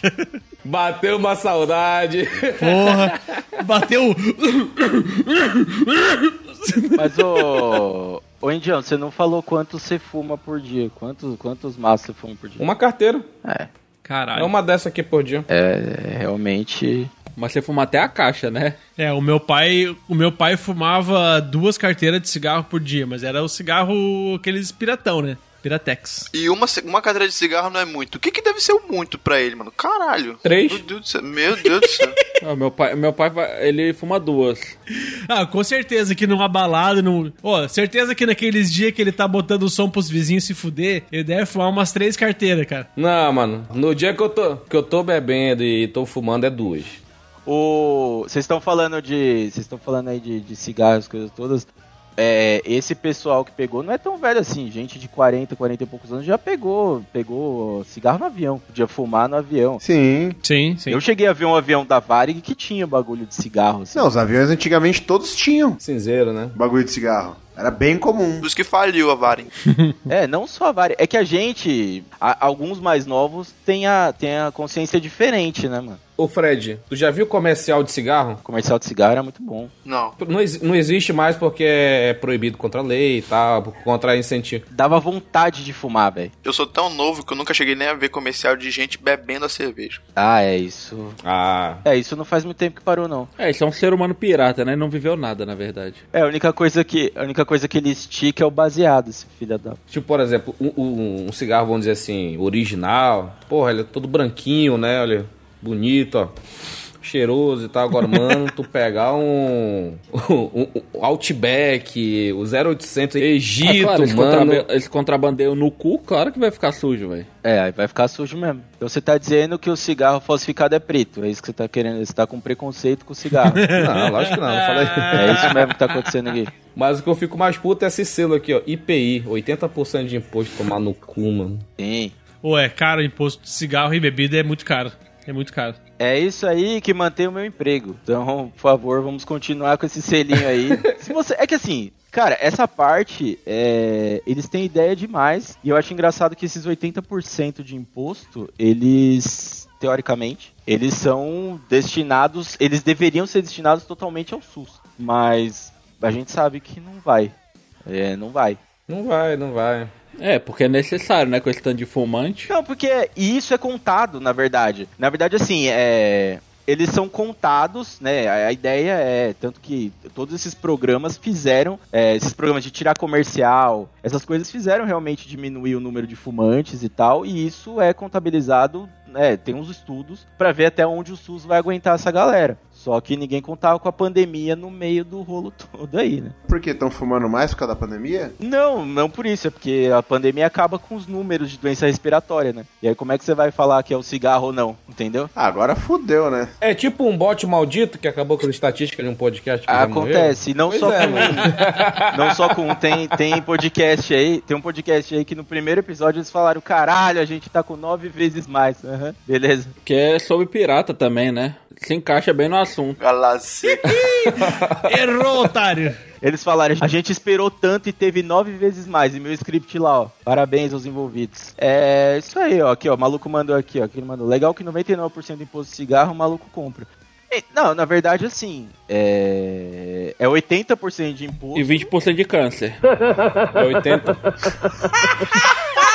Bateu uma saudade. Porra. Bateu. Mas, ô... Ô, Indião, você não falou quanto você fuma por dia. Quantos, quantos maços você fuma por dia? uma carteira. É, Caralho. É uma dessa aqui por dia. é realmente... Mas você fuma até a caixa, né? É, o meu pai, o meu pai fumava duas carteiras de cigarro por dia, mas era o cigarro aqueles piratão, né? Piratex. E uma, uma cadeira de cigarro não é muito. O que, que deve ser o muito pra ele, mano? Caralho. Três. Meu Deus do céu. Meu Deus do céu. Ah, meu pai, meu pai ele fuma duas. Ah, com certeza que numa balada, num... Ó, certeza que naqueles dias que ele tá botando o som pros vizinhos se fuder, ele deve fumar umas três carteiras, cara. Não, mano. No dia que eu tô, que eu tô bebendo e tô fumando é duas. O... Vocês estão falando de... Vocês estão falando aí de, de cigarros, coisas todas... É, esse pessoal que pegou não é tão velho assim, gente de 40, 40 e poucos anos já pegou, pegou cigarro no avião, podia fumar no avião. Sim. Sim, sim. Eu cheguei a ver um avião da Varig que tinha bagulho de cigarro. Assim. Não, os aviões antigamente todos tinham Cinzeiro, né? bagulho de cigarro. Era bem comum. Dos que faliu a Varen. É, não só a Varig. É que a gente, a- alguns mais novos, tem a, tem a consciência diferente, né, mano? Ô Fred, tu já viu comercial de cigarro? Comercial de cigarro era muito bom. Não. Não, não existe mais porque é proibido contra a lei e tal, contra incentivo. Dava vontade de fumar, velho. Eu sou tão novo que eu nunca cheguei nem a ver comercial de gente bebendo a cerveja. Ah, é isso. Ah, É, isso não faz muito tempo que parou, não. É, isso é um ser humano pirata, né? Não viveu nada, na verdade. É, a única coisa que, a única coisa que ele estica é o baseado, esse filho da... tipo, por exemplo, um, um- um cigarro, vamos dizer assim, original. Porra, ele é todo branquinho, né? Olha, bonito, ó. Cheiroso e tal. Agora, mano, tu pegar um, um, um Outback, o 0800 Egito, Ah, claro, mano. contrabe- esse contrabandeio no cu, claro que vai ficar sujo, velho. É, aí vai ficar sujo mesmo. Então você tá dizendo que o cigarro falsificado é preto. É isso que você tá querendo. Você tá com preconceito com o cigarro. Não, lógico que não, não falei. é isso mesmo que tá acontecendo aqui. Mas o que eu fico mais puto é esse selo aqui, ó. IPI, 80% de imposto tomar no cu, mano. Sim. Ou é caro o imposto de cigarro e bebida é muito caro. É muito caro. É isso aí que mantém o meu emprego. Então, por favor, vamos continuar com esse selinho aí. Se você, é que assim, cara, essa parte, é, eles têm ideia demais. E eu acho engraçado que esses 80% de imposto, eles, teoricamente, eles são destinados, eles deveriam ser destinados totalmente ao SUS. Mas a gente sabe que não vai. É, não vai. Não vai, não vai. É, porque é necessário, né? Com esse tanto de fumante. Não, porque isso é contado, na verdade. Na verdade, assim, é. Eles são contados, né? A, ideia é. Tanto que todos esses programas fizeram. é, esses programas de tirar comercial, essas coisas fizeram realmente diminuir o número de fumantes e tal. E isso é contabilizado né, tem uns estudos pra ver até onde o SUS vai aguentar essa galera. Só que ninguém contava com a pandemia no meio do rolo todo aí, né? Por que estão fumando mais por causa da pandemia? Não, não por isso, é porque a pandemia acaba com os números de doença respiratória, né? E aí como é que você vai falar que é o cigarro ou não, entendeu? Ah, agora fudeu, né? É tipo um bot maldito que acabou com a estatística de um podcast Acontece, e não Pois só é, com um, não só com um, tem, tem podcast aí, tem um podcast aí que no primeiro episódio eles falaram, caralho, a gente tá com nove vezes mais, Aham, beleza. Que é sobre pirata também, né? Se encaixa bem no assunto. Galacê. Errou, otário. Eles falaram, a gente esperou tanto e teve nove vezes mais. E meu script lá, ó. Parabéns aos envolvidos. É isso aí, ó. Aqui, ó. O maluco mandou aqui, ó. Que ele mandou. Legal que 99% do imposto de cigarro o maluco compra. E, Não, na verdade, assim, é, é 80% de imposto. E 20% de câncer. É 80.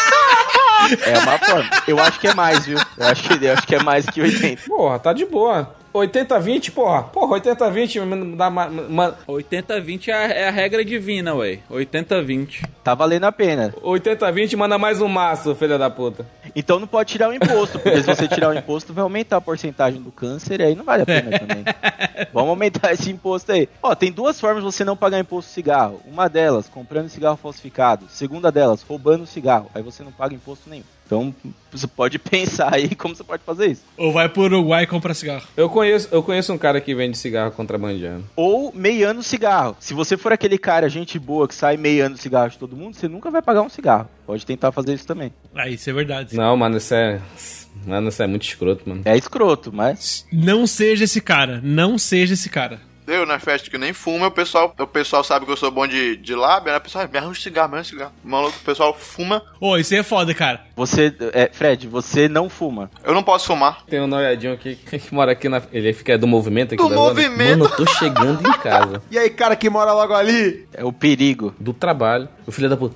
É uma forma. Eu acho que é mais, viu? Eu acho que, eu acho que é mais que 80. Porra, tá de boa. 80-20, porra. Porra, 80-20 me dá ma- ma- 80-20 é a, é a regra divina, ué. 80-20. Tá valendo a pena. 80-20 manda mais um maço, filha da puta. Então não pode tirar o imposto, porque se você tirar o imposto, vai aumentar a porcentagem do câncer e aí não vale a pena também. Vamos aumentar esse imposto aí. Ó, tem duas formas de você não pagar imposto de cigarro. Uma delas, comprando cigarro falsificado. Segunda delas, roubando cigarro. Aí você não paga imposto nenhum. Então você pode pensar aí como você pode fazer isso. Ou vai pro Uruguai e compra cigarro. Eu conheço, eu conheço um cara que vende cigarro contrabandeando. Ou meiando cigarro. Se você for aquele cara, gente boa, que sai meiando cigarro de todo mundo, você nunca vai pagar um cigarro. Pode tentar fazer isso também. Ah, isso é verdade. Não, mano, isso é. Mano, isso é muito escroto, mano. É escroto, mas. Não seja esse cara. Não seja esse cara. Eu, na festa que nem fumo, o pessoal, o pessoal sabe que eu sou bom de, de lábia, né? O pessoal, me arranja um cigarro, me arranja um cigarro. Maluco, o pessoal fuma. Ô, isso aí é foda, cara. Você. É, Fred, você não fuma. Eu não posso fumar. Tem um noiadinho aqui que mora aqui na. Ele fica do movimento aqui Do da movimento? Mano, eu tô chegando em casa. E aí, cara que mora logo ali? É o perigo. Do trabalho. O filho da puta.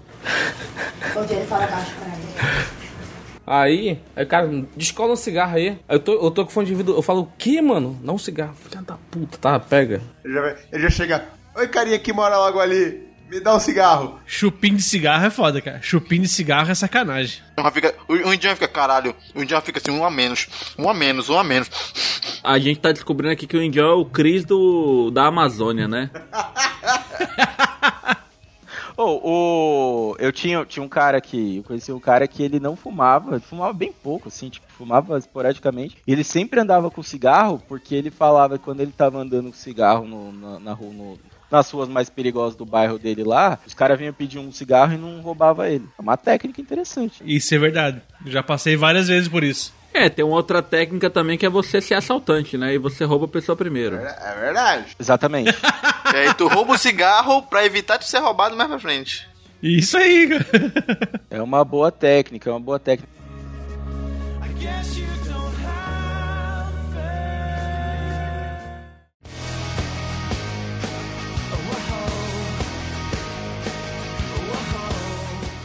Bom dia, ele fala baixo pra ele. Aí, aí, cara, descola um cigarro aí. Eu tô, eu tô com fone de ouvido. Eu falo, o que, mano? Não um cigarro. Filha da puta, tá, pega. Ele já, ele já chega. Oi, carinha que mora logo ali. Me dá um cigarro. Chupim de cigarro é foda, cara. Chupim de cigarro é sacanagem. Fica, o, o indiano fica, caralho, o indiano fica assim, um a menos, um a menos, um a menos. A gente tá descobrindo aqui que o Indião é o Cris do, da Amazônia, né? Ô, o... eu tinha, tinha um cara que. Eu conheci um cara que ele não fumava, fumava bem pouco, assim, tipo, fumava esporadicamente. E ele sempre andava com cigarro, porque ele falava que quando ele tava andando com cigarro no, na, na rua, no- nas ruas mais perigosas do bairro dele lá, os caras vinham pedir um cigarro e não roubava ele. É uma técnica interessante. Isso é verdade. Já passei várias vezes por isso. É, tem uma outra técnica também que é você ser assaltante, né? E você rouba a pessoa primeiro. É verdade. Exatamente. E aí tu rouba o cigarro pra evitar de ser roubado mais pra frente. Isso aí, cara. é uma boa técnica, é uma boa técnica.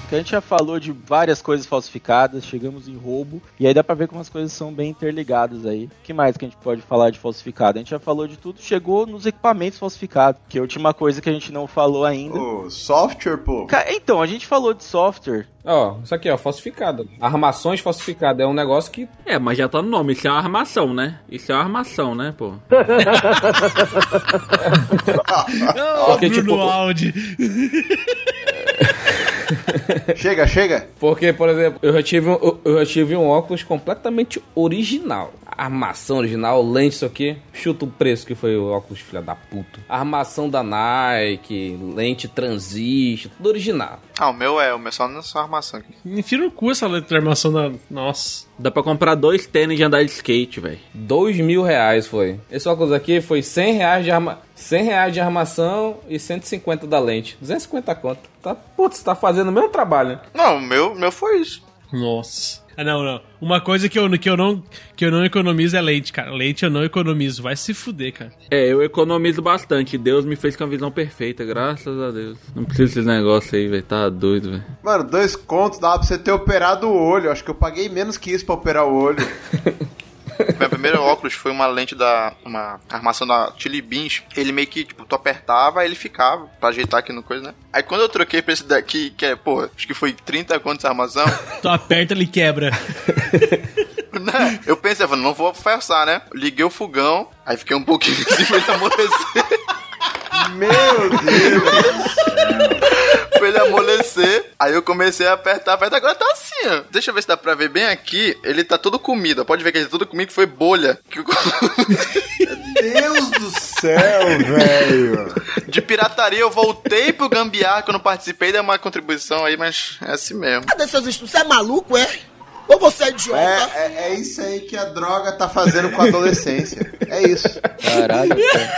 Que a gente já falou de várias coisas falsificadas, chegamos em roubo, e aí dá pra ver como as coisas são bem interligadas aí. O que mais que a gente pode falar de falsificado? A gente já falou de tudo, chegou nos equipamentos falsificados, que é a última coisa que a gente não falou ainda. O software, pô. Então, a gente falou de software. Ó, isso aqui, ó, falsificado. Armações falsificadas. É um negócio que. É, mas já tá no nome, isso é uma armação, né? Isso é uma armação, né, pô? Porque, Bruno tipo, Aldi. Chega, chega. Porque, por exemplo, eu já tive um, eu- já tive um óculos completamente original. Armação original, lente, isso aqui. Chuta o preço que foi o óculos, filha da puta. Armação da Nike, lente transistor, tudo original. Ah, o meu é, o meu só nessa armação aqui. Enfia no cu essa letra de armação da. Nossa. Dá pra comprar dois tênis de andar de skate, velho. Dois mil reais foi. Esse óculos aqui foi 100 reais de, arma... 100 reais de armação e 150 da lente. 250 conto. Tá, putz, tá fazendo o mesmo trabalho. Não, o meu, meu foi isso. Nossa. Ah, não, não. Uma coisa que eu, que, eu não, que eu não economizo é leite, cara. Leite eu não economizo. Vai se fuder, cara. É, eu economizo bastante. Deus me fez com a visão perfeita, graças a Deus. Não precisa desses negócios aí, velho. Tá doido, velho. Mano, dois contos dava pra você ter operado o olho. Acho que eu paguei menos que isso pra operar o olho. Meu primeiro óculos foi uma lente da. Uma armação da Chili Beans. Ele meio que, tipo, tu apertava, ele ficava pra ajeitar aqui no coisa, né? Aí quando eu troquei pra esse daqui, que é, pô, acho que foi 30 contos a armação. Tu aperta, ele quebra. Né? Eu pensei, eu falei, não vou forçar, né? Liguei o fogão, aí fiquei um pouquinho assim pra ele amolecer. Meu Deus! pra ele amolecer. Aí eu comecei a apertar, apertar. Agora tá assim, ó. Deixa eu ver se dá pra ver bem aqui. Ele tá todo comido. Pode ver que ele tá todo comido, que foi bolha. Que o- Deus do céu, velho! De pirataria eu voltei pro gambiar que eu não participei, dei uma contribuição aí, mas é assim mesmo. Cadê seus estudos? Você é maluco, é? Ou você é idiota? É, é, é isso aí que a droga tá fazendo com a adolescência. É isso. Caralho, cara.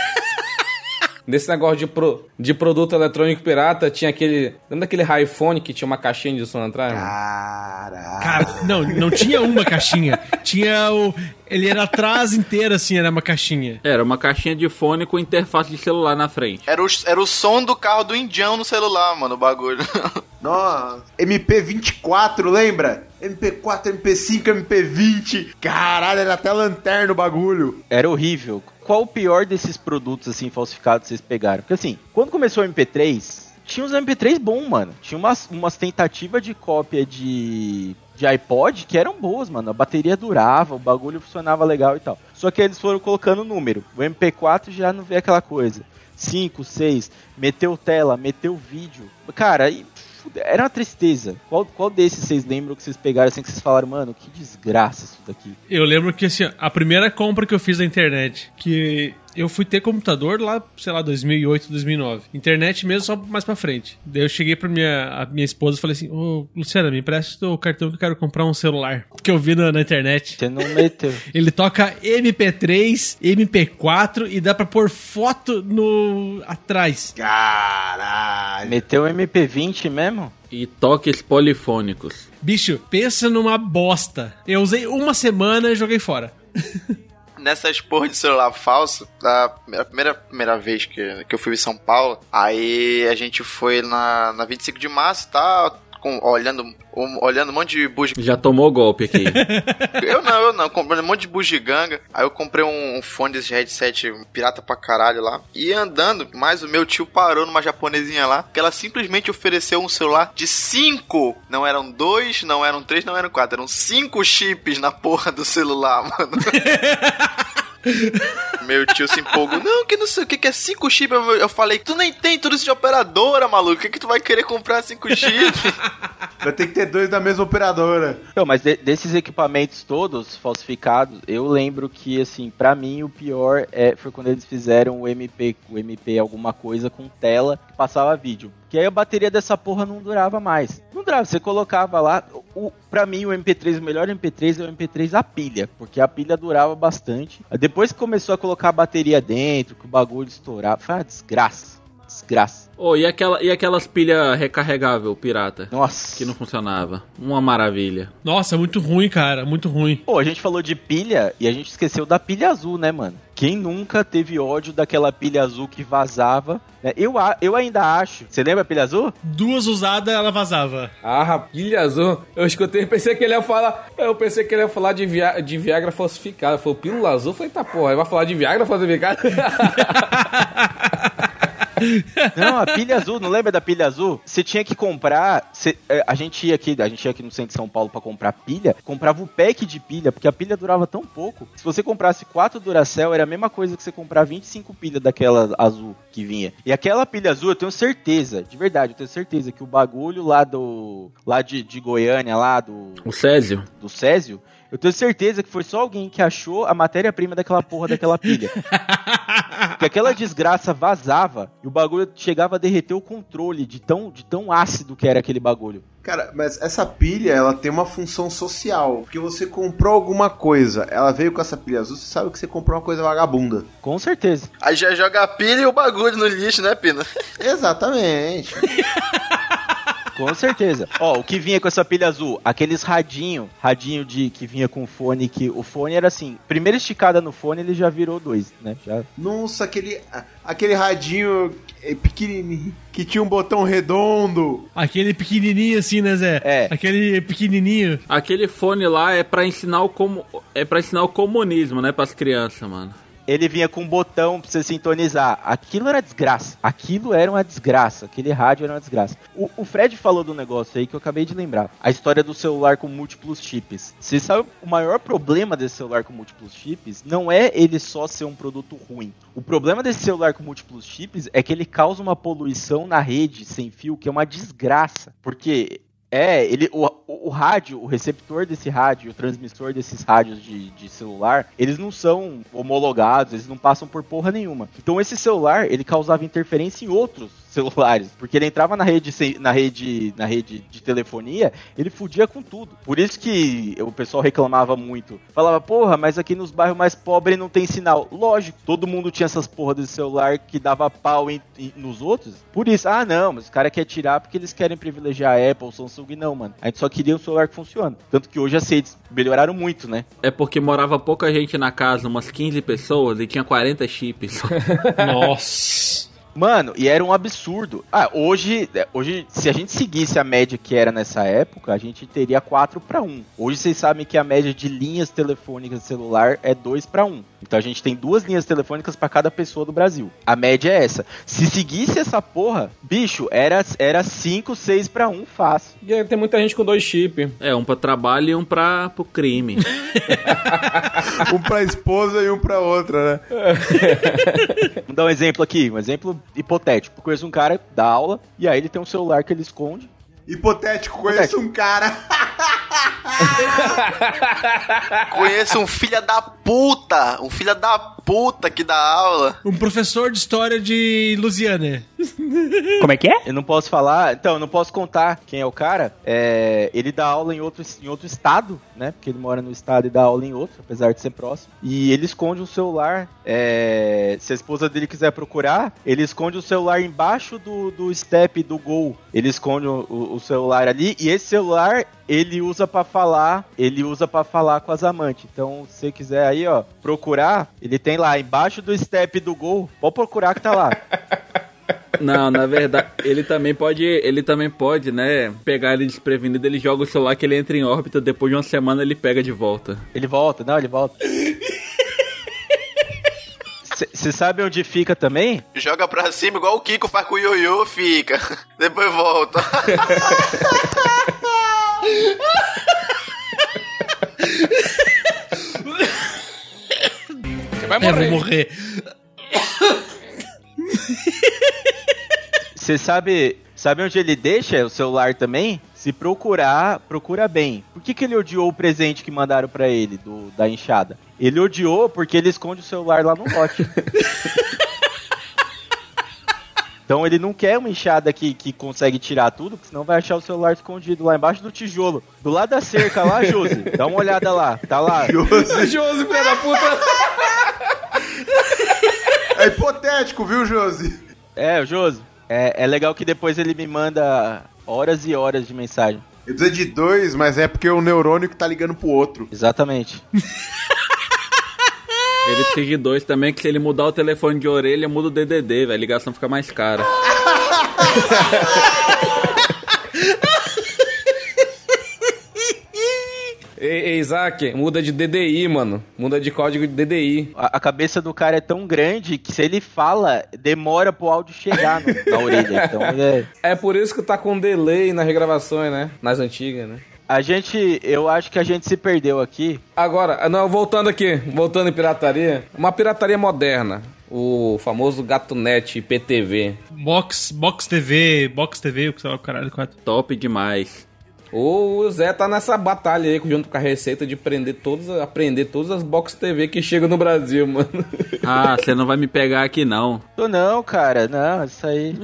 Nesse negócio de, pro, de produto eletrônico pirata, tinha aquele. Lembra daquele iPhone que tinha uma caixinha de som atrás? Caraca. Cara, não, não tinha uma caixinha. Tinha o. Ele era atrás inteiro, assim, era uma caixinha. Era uma caixinha de fone com interface de celular na frente. Era o, era o som do carro do indião no celular, mano, o bagulho. Nossa. MP24, lembra? MP4, MP5, MP20. Caralho, era até lanterna o bagulho. Era horrível. Qual o pior desses produtos, assim, falsificados que vocês pegaram? Porque, assim, quando começou o MP3, tinha uns MP3 bons, mano. Tinha umas, umas tentativas de cópia de, de iPod que eram boas, mano. A bateria durava, o bagulho funcionava legal e tal. Só que eles foram colocando número. O MP4 já não vê aquela coisa. 5, 6, meteu tela, meteu vídeo. Cara, aí fude- era uma tristeza. Qual, qual desses vocês lembram que vocês pegaram assim que vocês falaram, mano, que desgraça isso daqui? Eu lembro que, assim, a primeira compra que eu fiz na internet, que eu fui ter computador lá, sei lá, 2008, 2009. Internet mesmo, só mais pra frente. Daí eu cheguei pra minha, a minha esposa e falei assim, ô, Luciana, me empresta o cartão que eu quero comprar um celular. Que eu vi na, na internet. Você não meteu. Ele toca MP3, MP4 e dá pra pôr foto no atrás. Caralho. Meteu MP20 mesmo? E toques polifônicos. Bicho, pensa numa bosta. Eu usei uma semana e joguei fora. Nessas porra de celular falso, a primeira, primeira, vez que, que eu fui em São Paulo, aí a gente foi na, na 25 de março e tal, com, olhando, um, olhando um monte de bugiganga. Já tomou golpe aqui. Eu não, eu não, comprei um monte de bugiganga. Aí eu comprei um, um fone desse headset pirata pra caralho lá. E andando, mas o meu tio parou numa japonesinha lá, que ela simplesmente ofereceu um celular de cinco. Não eram dois, não eram três, não eram quatro, eram cinco chips na porra do celular, mano. Meu tio se empolgou. Não, que não sei o que, que é cinco chips. Eu, eu falei, tu nem tem tudo isso de operadora, maluco. O que, que tu vai querer comprar cinco chips? Vai ter que ter dois da mesma operadora. Não, mas de- desses equipamentos todos falsificados, eu lembro que, assim, pra mim o pior é, foi quando eles fizeram o MP, o MP alguma coisa com tela que passava vídeo. Que aí a bateria dessa porra não durava mais. Não durava, você colocava lá. O, pra mim, o MP3, o melhor MP3 é o MP3 a pilha, porque a pilha durava bastante. Depois que começou a colocar a bateria dentro, que o bagulho estourava, foi uma desgraça. Desgraça. Oh, e, aquela, e aquelas pilhas recarregável pirata? Nossa. Que não funcionava. Uma maravilha. Nossa, muito ruim, cara, muito ruim. Pô, a gente falou de pilha e a gente esqueceu da pilha azul, né, mano? Quem nunca teve ódio daquela pilha azul que vazava? né? Eu, a- eu ainda acho. Você lembra a pilha azul? Duas usadas, ela vazava. Ah, pilha azul. Eu escutei, pensei que ele ia falar. Eu pensei que ele ia falar de, via, de Viagra falsificada. Falou, pílula azul? Falei, tá porra, ele vai falar de Viagra falsificada? Não, a pilha azul, não lembra da pilha azul? Você tinha que comprar. você- é, a gente ia aqui, a gente ia aqui no centro de São Paulo pra comprar pilha, comprava o pack de pilha, porque a pilha durava tão pouco. Se você comprasse quatro Duracell, era a mesma coisa que você comprar 25 pilhas daquela azul que vinha. E aquela pilha azul, eu tenho certeza, de verdade, eu tenho certeza que o bagulho lá do. lá de, de Goiânia, lá do. O Césio? do Césio, eu tenho certeza que foi só alguém que achou a matéria-prima daquela porra daquela pilha. que aquela desgraça vazava e o bagulho chegava a derreter o controle de tão, de tão ácido que era aquele bagulho. Cara, mas essa pilha, ela tem uma função social. Porque você comprou alguma coisa, ela veio com essa pilha azul, você sabe que você comprou uma coisa vagabunda. Com certeza. Aí já joga a pilha e o bagulho no lixo, né, Pina? Exatamente. Com certeza. Ó, o que vinha com essa pilha azul? Aqueles radinho, radinho de que vinha com fone, que o fone era assim, primeira esticada no fone ele já virou dois, né? Já Nossa, aquele, aquele radinho pequenininho, que tinha um botão redondo. Aquele pequenininho assim, né, Zé? É. Aquele pequenininho. Aquele fone lá é pra ensinar o como é para ensinar o comunismo, né, pras crianças, mano. Ele vinha com um botão pra você sintonizar. Aquilo era desgraça. Aquilo era uma desgraça. Aquele rádio era uma desgraça. O, o Fred falou do negócio aí que eu acabei de lembrar. A história do celular com múltiplos chips. Você sabe o maior problema desse celular com múltiplos chips? Não é ele só ser um produto ruim. O problema desse celular com múltiplos chips é que ele causa uma poluição na rede sem fio que é uma desgraça. Porque é, ele, o, o, o rádio, o receptor desse rádio, o transmissor desses rádios de, de celular, eles não são homologados, eles não passam por porra nenhuma. Então esse celular, ele causava interferência em outros celulares, porque ele entrava na rede, na rede, na rede de telefonia, ele fudia com tudo. Por isso que o pessoal reclamava muito. Falava, porra, mas aqui nos bairros mais pobres não tem sinal. Lógico, todo mundo tinha essas porra desse celular que dava pau em- em- nos outros. Por isso, ah não, mas os caras querem tirar porque eles querem privilegiar a Apple, Samsung, não, mano. A gente só queria um celular que funciona. Tanto que hoje as redes melhoraram muito, né? É porque morava pouca gente na casa, umas 15 pessoas, e tinha 40 chips. Nossa. Mano, e era um absurdo. Ah, hoje, hoje, se a gente seguisse a média que era nessa época, a gente teria 4 para 1. Hoje vocês sabem que a média de linhas telefônicas de celular é 2 para 1. Então a gente tem duas linhas telefônicas para cada pessoa do Brasil. A média é essa. Se seguisse essa porra, bicho, era, era 5, 6 para 1 fácil. E aí tem muita gente com dois chips. É, um pra trabalho e um pra, pro crime. Um pra esposa e um pra outra, né? Vamos dar um exemplo aqui, um exemplo hipotético. Conheço um cara dá aula e aí ele tem um celular que ele esconde. Hipotético, conheço um cara. Conheço um filho da puta, um filho da puta que dá aula. Um professor de história de Lusiana. Como é que é? Eu não posso falar, então, eu não posso contar quem é o cara. É, ele dá aula em outro, em outro estado, né? Porque ele mora no estado e dá aula em outro, apesar de ser próximo. E ele esconde um celular. é, se a esposa dele quiser procurar, ele esconde o celular embaixo do, do step do Gol. Ele esconde o, o- o celular ali e esse celular ele usa pra falar, ele usa para falar com as amantes. Então, se você quiser aí, ó, procurar, ele tem lá embaixo do step do Gol. Pode procurar que tá lá. Não, na verdade, ele também pode, ele também pode, né, pegar ele desprevenido, ele joga o celular que ele entra em órbita, depois de uma semana ele pega de volta. Ele volta, não, ele volta. Você sabe onde fica também? Joga pra cima igual o Kiko faz com o Yoyo, fica. Depois volta. Vai É, morrer. vou morrer. Você sabe, sabe onde ele deixa o celular também? Se procurar, procura bem. Por que, que ele odiou o presente que mandaram pra ele do, da enxada? Ele odiou porque ele esconde o celular lá no lote. Então ele não quer uma enxada que, que consegue tirar tudo, porque senão vai achar o celular escondido lá embaixo do tijolo. Do lado da cerca lá, Josi. Dá uma olhada lá. Tá lá. Josi, filho da puta. É hipotético, viu, Josi? É, o Josi. É, é legal que depois ele me manda horas e horas de mensagem. Eu precisa de dois, mas é porque o neurônio que tá ligando pro outro. Exatamente. Ele precisa de dois também, que se ele mudar o telefone de orelha, muda o DDD, velho, a ligação fica mais cara. Ei, ei, Isaac, muda de DDI, mano. Muda de código de DDI. A, a cabeça do cara é tão grande que se ele fala, demora pro áudio chegar no- na orelha. Então é... É por isso que tá com delay nas regravações, né? Nas antigas, né? A gente, eu acho que a gente se perdeu aqui. Agora, não, voltando aqui, voltando em pirataria. Uma pirataria moderna. O famoso GatoNet IPTV. Box, Box TV, Box TV, o que sei lá, o caralho, quatro. Top demais. O Zé tá nessa batalha aí, junto com a receita de prender todos, aprender todas as box TV que chegam no Brasil, mano. Ah, você não vai me pegar aqui não. Tô não, cara, não, isso aí.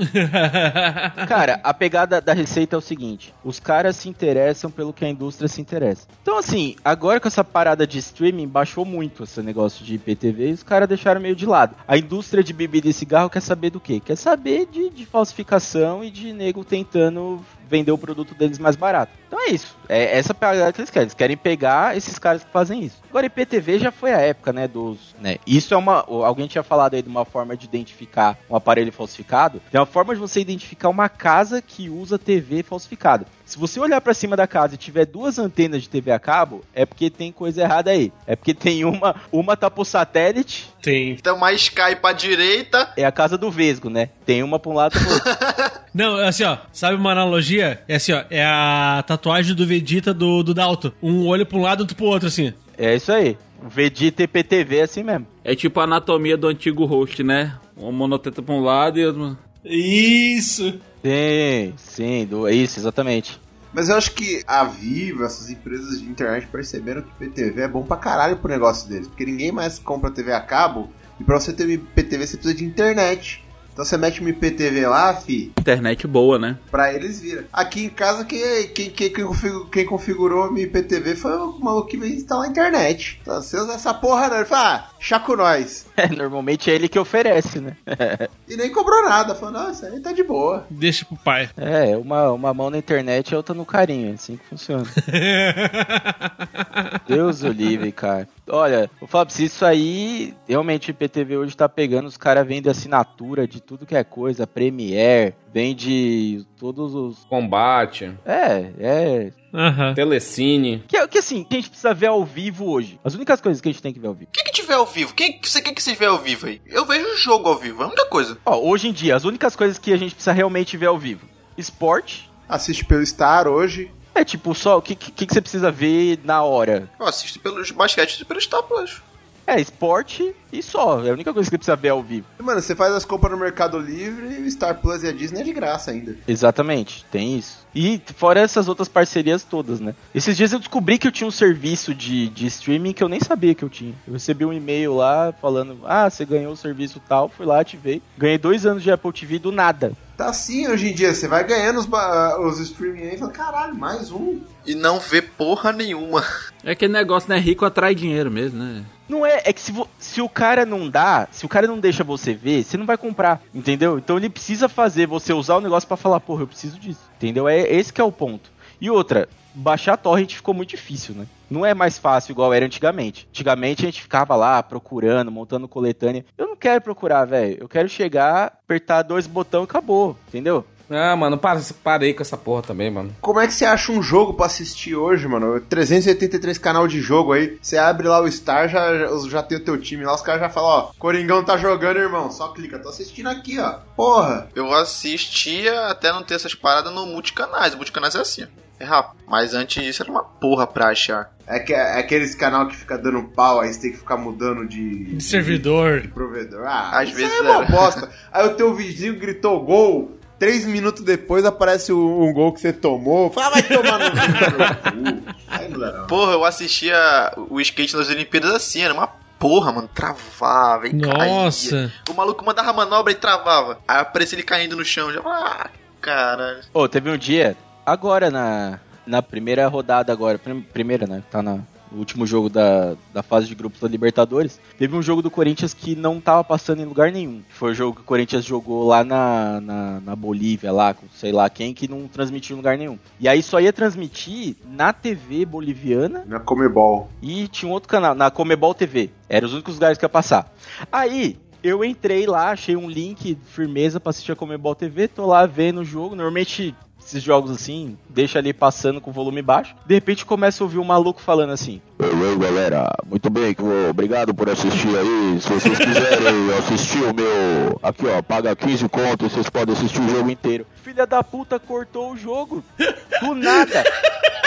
Cara, a pegada da receita é o seguinte: os caras se interessam pelo que a indústria se interessa. Então, assim, agora com essa parada de streaming, baixou muito esse negócio de IPTV e os caras deixaram meio de lado. A indústria de bebida e cigarro quer saber do quê? Quer saber de, de falsificação e de nego tentando vender o produto deles mais barato. Então é isso. É essa pegada que eles querem. Eles querem pegar esses caras que fazem isso. Agora, IPTV já foi a época, né? Dos. Né, isso é uma. Alguém tinha falado aí de uma forma de identificar um aparelho falsificado. É uma forma de você identificar uma casa que usa TV falsificada. Se você olhar pra cima da casa e tiver duas antenas de TV a cabo, é porque tem coisa errada aí. É porque tem uma. Uma tá pro satélite, Tem. Então mais Sky pra direita. é a casa do Vesgo, né? Tem uma pra um lado e pro outro. Não, assim, ó, sabe uma analogia? É assim, ó, é a tatuagem do Vegeta do, do Dalton. Um olho pra um lado, outro pro outro, assim. é isso aí. O Vegeta IPTV é assim mesmo. É tipo a anatomia do antigo host, né? Uma monoteta pra um lado e outra... Isso! Sim, sim, do, é isso, exatamente. Mas eu acho que a Vivo, essas empresas de internet perceberam que PTV é bom pra caralho pro negócio deles. Porque ninguém mais compra TV a cabo. E pra você ter IPTV você precisa de internet. Então você mete uma IPTV lá, fi, Internet boa, né? pra eles vira. Aqui em casa, quem, quem, quem, quem configurou, quem configurou a minha IPTV foi o maluco que veio instalar a internet. Então, você usa essa porra, não. Ele fala, ah, chá com nós. É, normalmente é ele que oferece, né? E nem cobrou nada. Falou, nossa, aí tá de boa. Deixa pro pai. É, uma, uma mão na internet e a outra no carinho, é assim que funciona. Deus o livre, cara. Olha, vou falar pra você, isso aí, realmente o IPTV hoje tá pegando, os caras vendem assinatura de tudo que é coisa, Premiere, vende todos os... Combate, É, é... Aham. Telecine. Que, que assim, que a gente precisa ver ao vivo hoje. As únicas coisas que a gente tem que ver ao vivo. O que, que tiver ao vivo? Quem, você quer que vocês vejam ao vivo aí? Eu vejo o jogo ao vivo, é a única coisa. Ó, hoje em dia, as únicas coisas que a gente precisa realmente ver ao vivo. Esporte, Assiste pelo Star hoje. é tipo, só o que, que, que você precisa ver na hora. Eu assisto pelos basquete e pelos Star Plus. É, esporte e só. É a única coisa que você precisa ver ao vivo. Mano, você faz as compras no Mercado Livre e o Star Plus e a Disney é de graça ainda. Exatamente, tem isso. E fora essas outras parcerias todas, né? Esses dias eu descobri que eu tinha um serviço de, de streaming que eu nem sabia que eu tinha. Eu recebi um e-mail lá falando: Ah, você ganhou o serviço tal, fui lá, ativei. Ganhei dois anos de Apple TV do nada. Tá assim hoje em dia, você vai ganhando os, os streaming aí e fala, caralho, mais um. E não vê porra nenhuma. É aquele negócio, né? Rico atrai dinheiro mesmo, né? Não é, é que se, se o cara não dá, se o cara não deixa você ver, você não vai comprar, entendeu? Então ele precisa fazer você usar o negócio pra falar, porra, eu preciso disso, entendeu? É esse que é o ponto. E outra, baixar torrent ficou muito difícil, né? Não é mais fácil igual era antigamente. Antigamente a gente ficava lá procurando, montando coletânea. Eu não quero procurar, velho. Eu quero chegar, apertar dois botões e acabou, entendeu? Ah, mano, para- parei com essa porra também, mano. Como é que você acha um jogo pra assistir hoje, mano? 383 canal de jogo aí. Você abre lá o Star, já, já, tem o teu time lá, os caras já falam, ó, Coringão tá jogando, irmão. Só clica, tô assistindo aqui, ó. Porra. Eu assistia até não ter essas paradas no multicanais. O multicanais é assim. É rápido. Mas antes disso era uma porra pra achar. É, que, é aqueles canal que fica dando pau, aí você tem que ficar mudando de, De servidor. de provedor. Ah, Às isso vezes é uma bosta. Aí o teu vizinho gritou gol. Três minutos depois aparece um, um gol que você tomou. Fala, vai tomar no cu. Aí não dá não. Porra, eu assistia o skate nas Olimpíadas assim, era uma porra, mano. Travava e Nossa. caía. O maluco mandava manobra e travava. Aí aparecia ele caindo no chão. Já, ah, caralho. Ô, teve um dia, agora na, na primeira rodada agora, prim- primeira, né? Tá na, no último jogo da, da fase de grupos da Libertadores. Teve um jogo do Corinthians que não tava passando em lugar nenhum. Foi o jogo que o Corinthians jogou lá na, na, na Bolívia, lá com sei lá quem, que não transmitiu em lugar nenhum. E aí só ia transmitir na TV boliviana Na Comebol. e tinha um outro canal, na Comebol TV. Eram os únicos lugares que ia passar. Aí, eu entrei lá, achei um link firmeza pra assistir a Comebol TV, tô lá vendo o jogo. Normalmente, esses jogos assim, deixa ali passando com o volume baixo. De repente, começa a ouvir um maluco falando assim: Oi, galera. Muito bem, que vou- obrigado por assistir aí. Se vocês quiserem assistir o meu. Aqui, ó, paga 15 conto e vocês podem assistir o jogo inteiro. Filha da puta cortou o jogo. Do nada.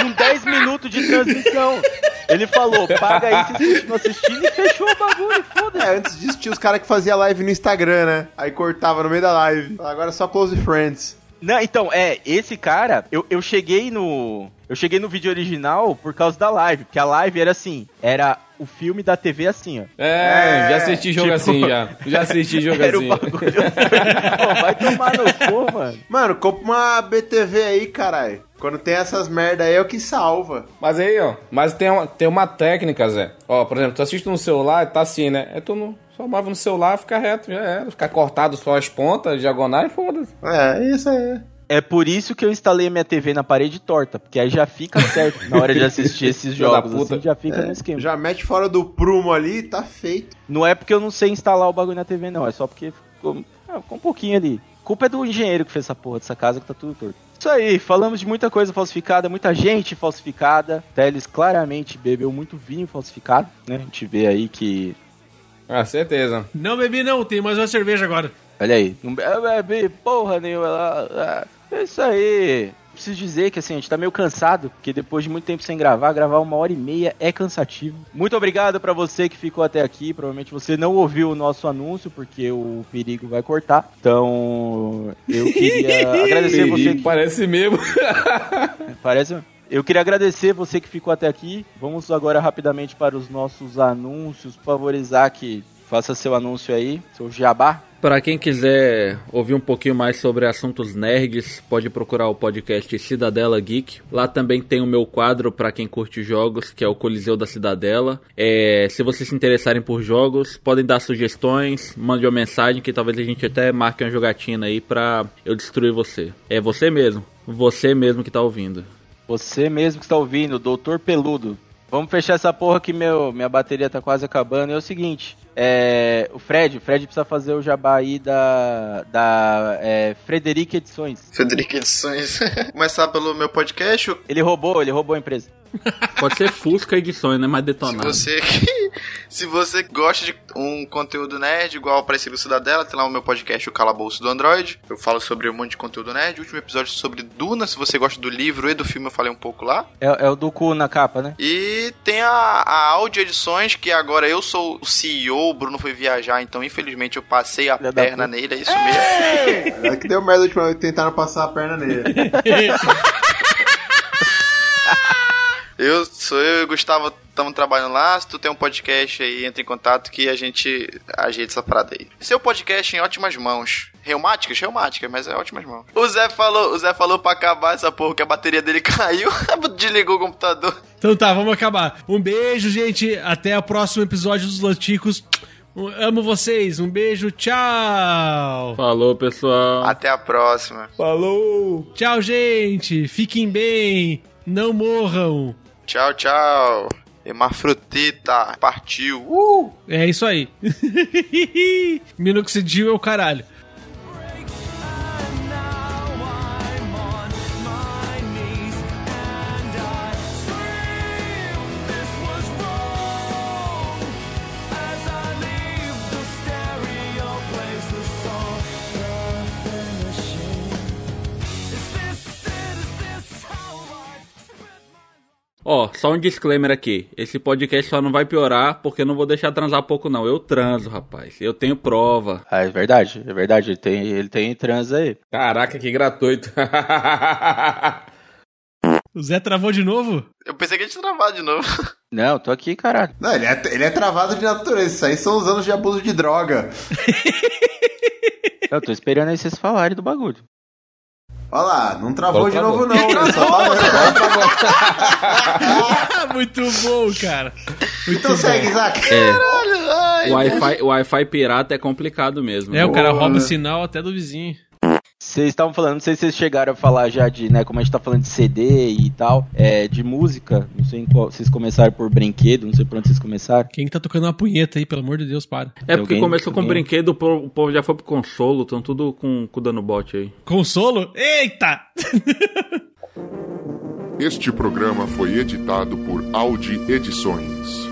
Com 10 minutos de transmissão. Ele falou, paga aí, vocês continuam assistindo e fechou o bagulho, foda-se. É, antes disso tinha os caras que faziam live no Instagram, né? Aí cortava no meio da live. Agora é só close friends. Não, então, é, esse cara, eu, eu cheguei no. Eu cheguei no vídeo original por causa da live, porque a live era assim, era o filme da TV assim, ó. É, É, já assisti jogo tipo- assim, já. Já assisti jogo Era o assim. bagulho. Pô, vai tomar no cu, mano. Mano, compra uma BTV aí, caralho. Quando tem essas merda aí é o que salva. Mas aí, ó, mas tem uma, tem uma técnica, Zé. Ó, por exemplo, tu assiste no celular, tá assim, né? É tu no, só move no celular, fica reto, já era. Ficar cortado só as pontas, diagonais, foda-se. É, isso aí. É por isso que eu instalei a minha TV na parede torta, porque aí já fica certo na hora de assistir esses jogos. puta. Assim, já fica É, no esquema. Já mete fora do prumo ali, tá feito. Não é porque eu não sei instalar o bagulho na TV, não. É só porque ficou, ah, ficou um pouquinho ali. A culpa é do engenheiro que fez essa porra dessa casa que tá tudo torto. Isso aí, falamos de muita coisa falsificada, muita gente falsificada. Teles claramente bebeu muito vinho falsificado, né? A gente vê aí que. Ah, certeza. Não bebi não, tem mais uma cerveja agora. Olha aí, não bebe porra nenhuma. lá, É isso aí. Preciso dizer que assim, a gente tá meio cansado, porque depois de muito tempo sem gravar, gravar uma hora e meia é cansativo. Muito obrigado pra você que ficou até aqui. Provavelmente você não ouviu o nosso anúncio, porque o perigo vai cortar. Então, eu queria agradecer você Perigo, que Parece mesmo. Parece. Eu queria agradecer você que ficou até aqui. Vamos agora rapidamente para os nossos anúncios. Por favor, Isaac, faça seu anúncio aí, seu jabá. Para quem quiser ouvir um pouquinho mais sobre assuntos nerds, pode procurar o podcast Cidadela Geek. Lá também tem o meu quadro para quem curte jogos, que é o Coliseu da Cidadela. É, se vocês se interessarem por jogos, podem dar sugestões, mande uma mensagem que talvez a gente até marque uma jogatina aí pra eu destruir você. É você mesmo, você mesmo que tá ouvindo. Você mesmo que está ouvindo, Doutor Peludo. Vamos fechar essa porra que meu, minha bateria tá quase acabando. É o seguinte, é, o Fred, o Fred precisa fazer o jabá aí da, da é, Frederic Edições. Federico Edições. Começar pelo meu podcast. Ele roubou, ele roubou a empresa. Pode ser Fusca Edições, né? Mais Se detonado. você, se você gosta de um conteúdo nerd igual com o Cidadela, tem lá o meu podcast, o Calabouço do Android. Eu falo sobre um monte de conteúdo nerd. O último episódio sobre Duna, se você gosta do livro e do filme, eu falei um pouco lá. É, é o do cu na capa, né? E tem a, a Audio Edições, que agora eu sou o CEO, o Bruno foi viajar, então infelizmente eu passei a perna nele, é isso mesmo. É que deu merda que tentaram passar a perna nele. Eu sou eu e o Gustavo, estamos trabalhando lá. Se tu tem um podcast aí, entra em contato que a gente ajeita essa parada aí. Seu podcast em ótimas mãos. Reumáticas? Reumáticas, mas é ótimas mãos. O Zé falou, o Zé falou pra acabar essa porra que a bateria dele caiu, desligou o computador. Então tá, vamos acabar. Um beijo, gente. Até o próximo episódio dos Laticos. Um- Amo vocês. Um beijo. Tchau. Falou, pessoal. Até a próxima. Falou! Tchau, gente. Fiquem bem. Não morram. Tchau, tchau. Hermafrodita, partiu. Uh! É isso aí. Minoxidil é o caralho. Ó, só um disclaimer aqui. Esse podcast só não vai piorar porque eu não vou deixar transar pouco, não. Eu transo, rapaz. Eu tenho prova. Ah, é verdade, é verdade. Ele tem, ele tem trans aí. Caraca, que gratuito. O Zé travou de novo? Eu pensei que a gente ia travar de novo. Não, tô aqui, caralho. Não, ele é, ele é travado de natureza. Isso aí são os anos de abuso de droga. Eu tô esperando aí vocês falarem do bagulho. Olha lá, não travou Qual de travou? novo não. Ele só. Ah, muito bom, cara. Muito Então bom. segue, Isaac. O Wi-Fi, o Wi-Fi pirata é complicado mesmo. É, o cara Boa. rouba o sinal até do vizinho. Vocês estavam falando, não sei se vocês chegaram a falar já de, né, como a gente tá falando de CD e tal, é, de música, não sei em qual, vocês começaram por brinquedo, não sei por onde vocês começaram. Quem que tá tocando uma punheta aí, pelo amor de Deus, para. É porque Alguém- começou com alguém- brinquedo, o povo o povo já foi pro consolo, estão tudo com, com dando bote aí. Consolo? Eita! Este programa foi editado por Audi Edições.